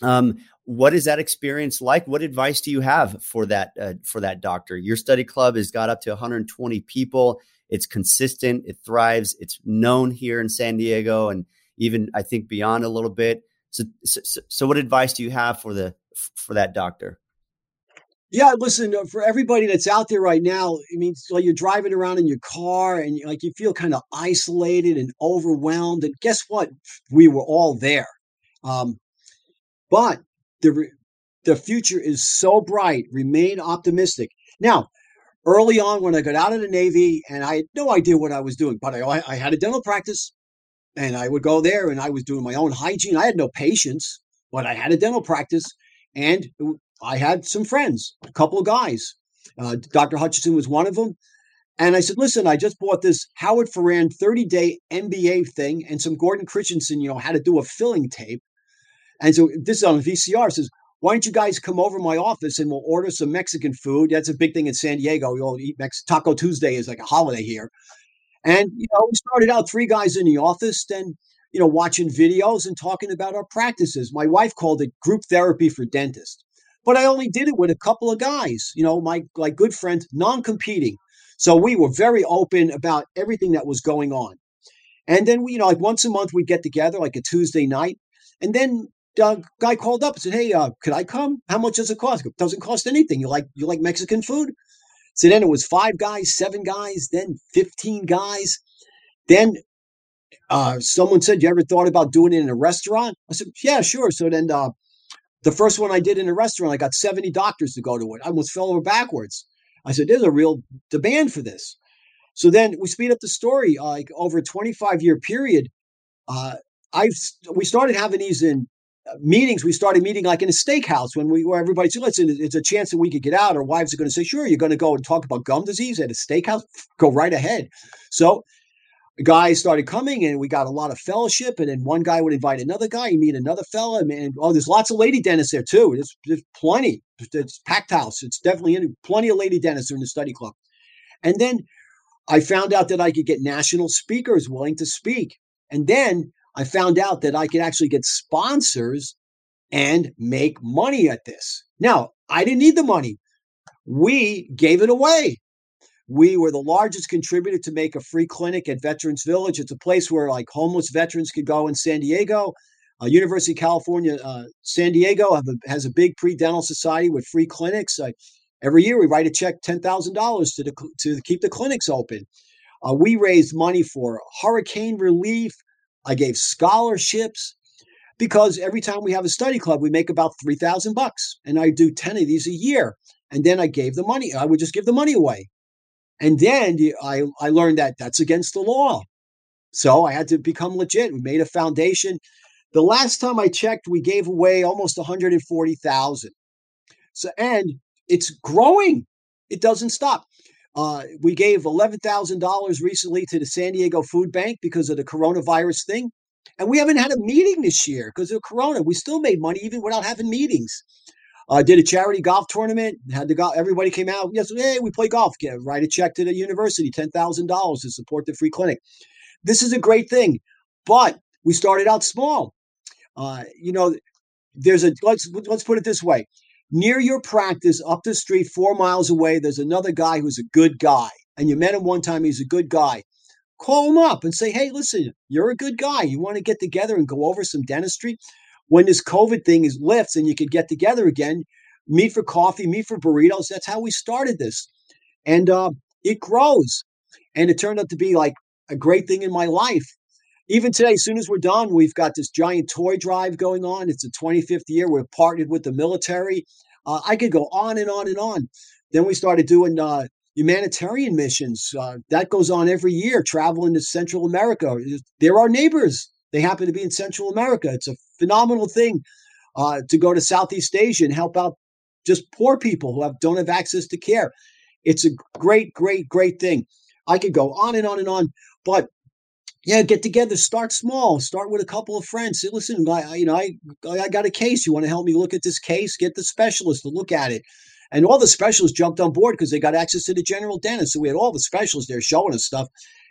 Um, what is that experience like? What advice do you have for that uh, for that doctor? Your study club has got up to 120 people. It's consistent. It thrives. It's known here in San Diego and even I think beyond a little bit. So, so, so what advice do you have for the for that doctor? Yeah, listen, uh, for everybody that's out there right now, I mean, so you're driving around in your car and like you feel kind of isolated and overwhelmed. And guess what? We were all there. Um, but the the future is so bright. Remain optimistic. Now, early on when I got out of the Navy, and I had no idea what I was doing, but I, I had a dental practice, and I would go there, and I was doing my own hygiene. I had no patience, but I had a dental practice, and I had some friends, a couple of guys. Uh, Dr. Hutchinson was one of them. And I said, listen, I just bought this Howard Farran 30 day MBA thing and some Gordon Christensen, you know, how to do a filling tape. And so this is on VCR. Says, why don't you guys come over my office and we'll order some Mexican food? That's a big thing in San Diego. You all eat Mex- Taco Tuesday is like a holiday here. And, you know, we started out three guys in the office, then, you know, watching videos and talking about our practices. My wife called it group therapy for dentists. But I only did it with a couple of guys, you know, my like good friends, non-competing. So we were very open about everything that was going on. And then we, you know, like once a month we'd get together, like a Tuesday night. And then the guy called up and said, "Hey, uh, could I come? How much does it cost? It doesn't cost anything. You like you like Mexican food?" So then it was five guys, seven guys, then fifteen guys. Then uh, someone said, "You ever thought about doing it in a restaurant?" I said, "Yeah, sure." So then uh, the first one I did in a restaurant, I got seventy doctors to go to it. I almost fell over backwards. I said, "There's a real demand for this." So then we speed up the story. Uh, like over a 25 year period, uh, I've we started having these in uh, meetings. We started meeting like in a steakhouse when we where everybody said, "Listen, it's a chance that we could get out." Our wives are going to say, "Sure, you're going to go and talk about gum disease at a steakhouse. Go right ahead." So guys started coming and we got a lot of fellowship. And then one guy would invite another guy. You meet another fella and oh there's lots of lady dentists there too. There's, there's plenty. It's packed house. It's definitely in, plenty of lady dentists in the study club. And then i found out that i could get national speakers willing to speak. And then i found out that i could actually get sponsors and make money at this. Now i didn't need the money. We gave it away we were the largest contributor to make a free clinic at Veterans Village. It's a place where like homeless veterans could go in San Diego. Uh, University of California, uh, San Diego a, has a big pre-dental society with free clinics. Uh, every year we write a check ten thousand dollars to to keep the clinics open. Uh, we raised money for hurricane relief. I gave scholarships because every time we have a study club, we make about three thousand bucks, and I do ten of these a year. And then I gave the money. I would just give the money away. And then I, I learned that that's against the law. So I had to become legit. We made a foundation. The last time I checked, we gave away almost 140,000. So and it's growing. It doesn't stop. Uh, we gave $11,000 recently to the San Diego Food Bank because of the coronavirus thing. And we haven't had a meeting this year because of Corona. We still made money even without having meetings. Uh, did a charity golf tournament. Had the golf. Everybody came out. Yes, hey, we play golf. Get write a check to the university, ten thousand dollars to support the free clinic. This is a great thing, but we started out small. Uh, you know, there's a let's let's put it this way: near your practice, up the street, four miles away, there's another guy who's a good guy, and you met him one time. He's a good guy. Call him up and say, "Hey, listen, you're a good guy. You want to get together and go over some dentistry." When this COVID thing is lifts and you could get together again, meet for coffee, meet for burritos. That's how we started this. And uh, it grows. And it turned out to be like a great thing in my life. Even today, as soon as we're done, we've got this giant toy drive going on. It's the 25th year. We're partnered with the military. Uh, I could go on and on and on. Then we started doing uh, humanitarian missions. Uh, that goes on every year, traveling to Central America. They're our neighbors. They happen to be in Central America. It's a phenomenal thing uh, to go to Southeast Asia and help out just poor people who have don't have access to care. It's a great, great, great thing. I could go on and on and on, but yeah, get together, start small, start with a couple of friends. Say, listen, I, you know, I, I got a case. You want to help me look at this case? Get the specialist to look at it. And all the specialists jumped on board because they got access to the general dentist. So we had all the specialists there showing us stuff.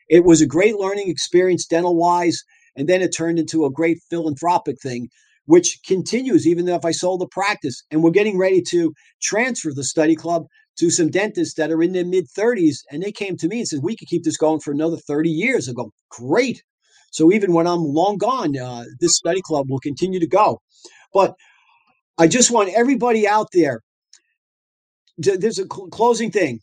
It was a great learning experience, dental wise. And then it turned into a great philanthropic thing, which continues even though if I sold the practice. And we're getting ready to transfer the study club to some dentists that are in their mid 30s. And they came to me and said, We could keep this going for another 30 years. I go, Great. So even when I'm long gone, uh, this study club will continue to go. But I just want everybody out there. To, there's a cl- closing thing.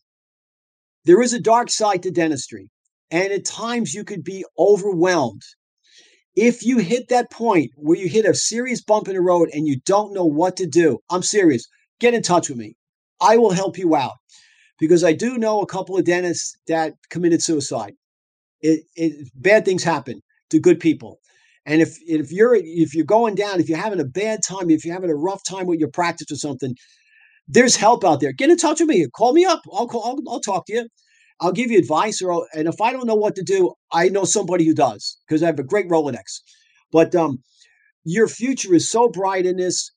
There is a dark side to dentistry, and at times you could be overwhelmed if you hit that point where you hit a serious bump in the road and you don't know what to do, I'm serious, get in touch with me. I will help you out because I do know a couple of dentists that committed suicide. It, it, bad things happen to good people. And if if you're if you're going down, if you're having a bad time, if you're having a rough time with your practice or something, there's help out there. Get in touch with me. Call me up. I'll call. I'll, I'll talk to you. I'll give you advice, or and if I don't know what to do, I know somebody who does because I have a great Rolodex. But um, your future is so bright in this;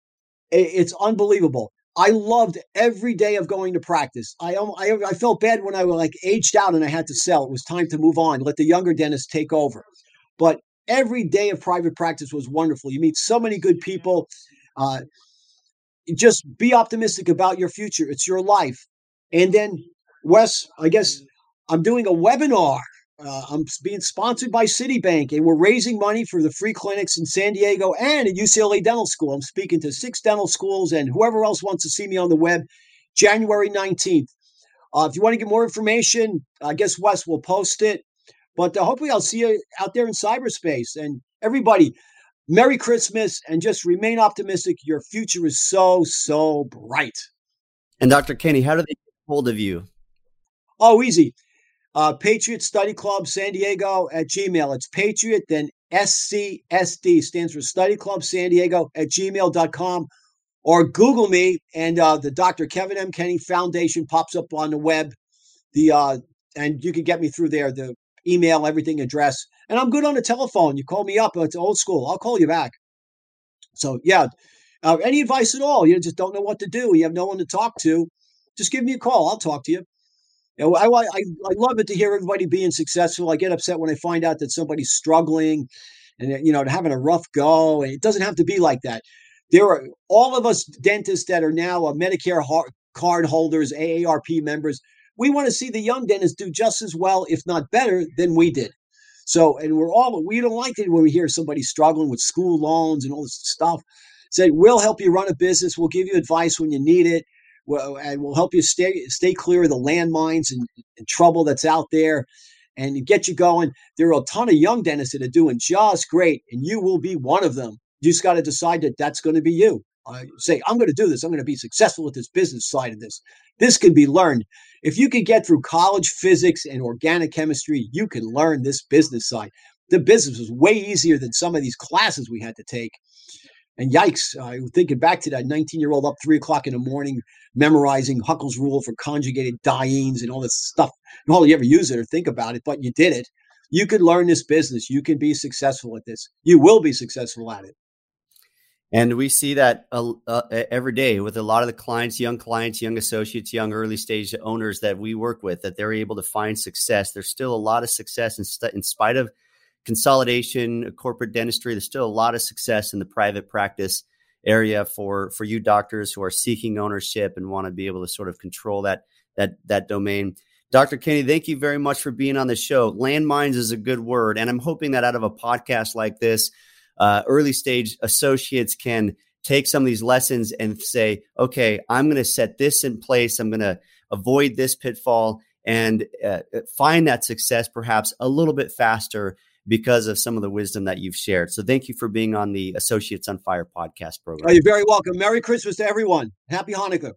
it's unbelievable. I loved every day of going to practice. I, I, I felt bad when I was like aged out and I had to sell. It was time to move on, let the younger dentists take over. But every day of private practice was wonderful. You meet so many good people. Uh, just be optimistic about your future. It's your life. And then, Wes, I guess I'm doing a webinar. Uh, I'm being sponsored by Citibank, and we're raising money for the free clinics in San Diego and at UCLA Dental School. I'm speaking to six dental schools and whoever else wants to see me on the web, January 19th. Uh, if you want to get more information, I guess Wes will post it. But uh, hopefully, I'll see you out there in cyberspace. And everybody, Merry Christmas and just remain optimistic. Your future is so, so bright. And Dr. Kenny, how do they get hold of you? Oh, easy. Uh, Patriot Study Club San Diego at Gmail. It's Patriot, then SCSD stands for Study Club San Diego at gmail.com. Or Google me, and uh, the Dr. Kevin M. Kenny Foundation pops up on the web. The uh, and you can get me through there. The email, everything, address. And I'm good on the telephone. You call me up. It's old school. I'll call you back. So, yeah. Uh, any advice at all? You just don't know what to do. You have no one to talk to. Just give me a call. I'll talk to you. You know, I, I, I love it to hear everybody being successful. I get upset when I find out that somebody's struggling and, you know, having a rough go. And it doesn't have to be like that. There are all of us dentists that are now uh, Medicare card holders, AARP members we want to see the young dentists do just as well, if not better, than we did. So, and we're all, we don't like it when we hear somebody struggling with school loans and all this stuff. Say, we'll help you run a business. We'll give you advice when you need it. And we'll help you stay, stay clear of the landmines and, and trouble that's out there and get you going. There are a ton of young dentists that are doing just great, and you will be one of them. You just got to decide that that's going to be you. Uh, say, I'm going to do this. I'm going to be successful with this business side of this. This can be learned. If you can get through college physics and organic chemistry, you can learn this business side. The business was way easier than some of these classes we had to take. And yikes, uh, thinking back to that 19 year old up three o'clock in the morning, memorizing Huckel's rule for conjugated dienes and all this stuff. And all you ever use it or think about it, but you did it. You could learn this business. You can be successful at this. You will be successful at it. And we see that uh, uh, every day with a lot of the clients, young clients, young associates, young early stage owners that we work with, that they're able to find success. There's still a lot of success in, st- in spite of consolidation, corporate dentistry. There's still a lot of success in the private practice area for for you doctors who are seeking ownership and want to be able to sort of control that that that domain. Dr. Kenny, thank you very much for being on the show. Landmines is a good word, and I'm hoping that out of a podcast like this uh, early stage associates can take some of these lessons and say, okay, I'm going to set this in place. I'm going to avoid this pitfall and uh, find that success perhaps a little bit faster because of some of the wisdom that you've shared. So thank you for being on the Associates on Fire podcast program. Oh, you're very welcome. Merry Christmas to everyone. Happy Hanukkah.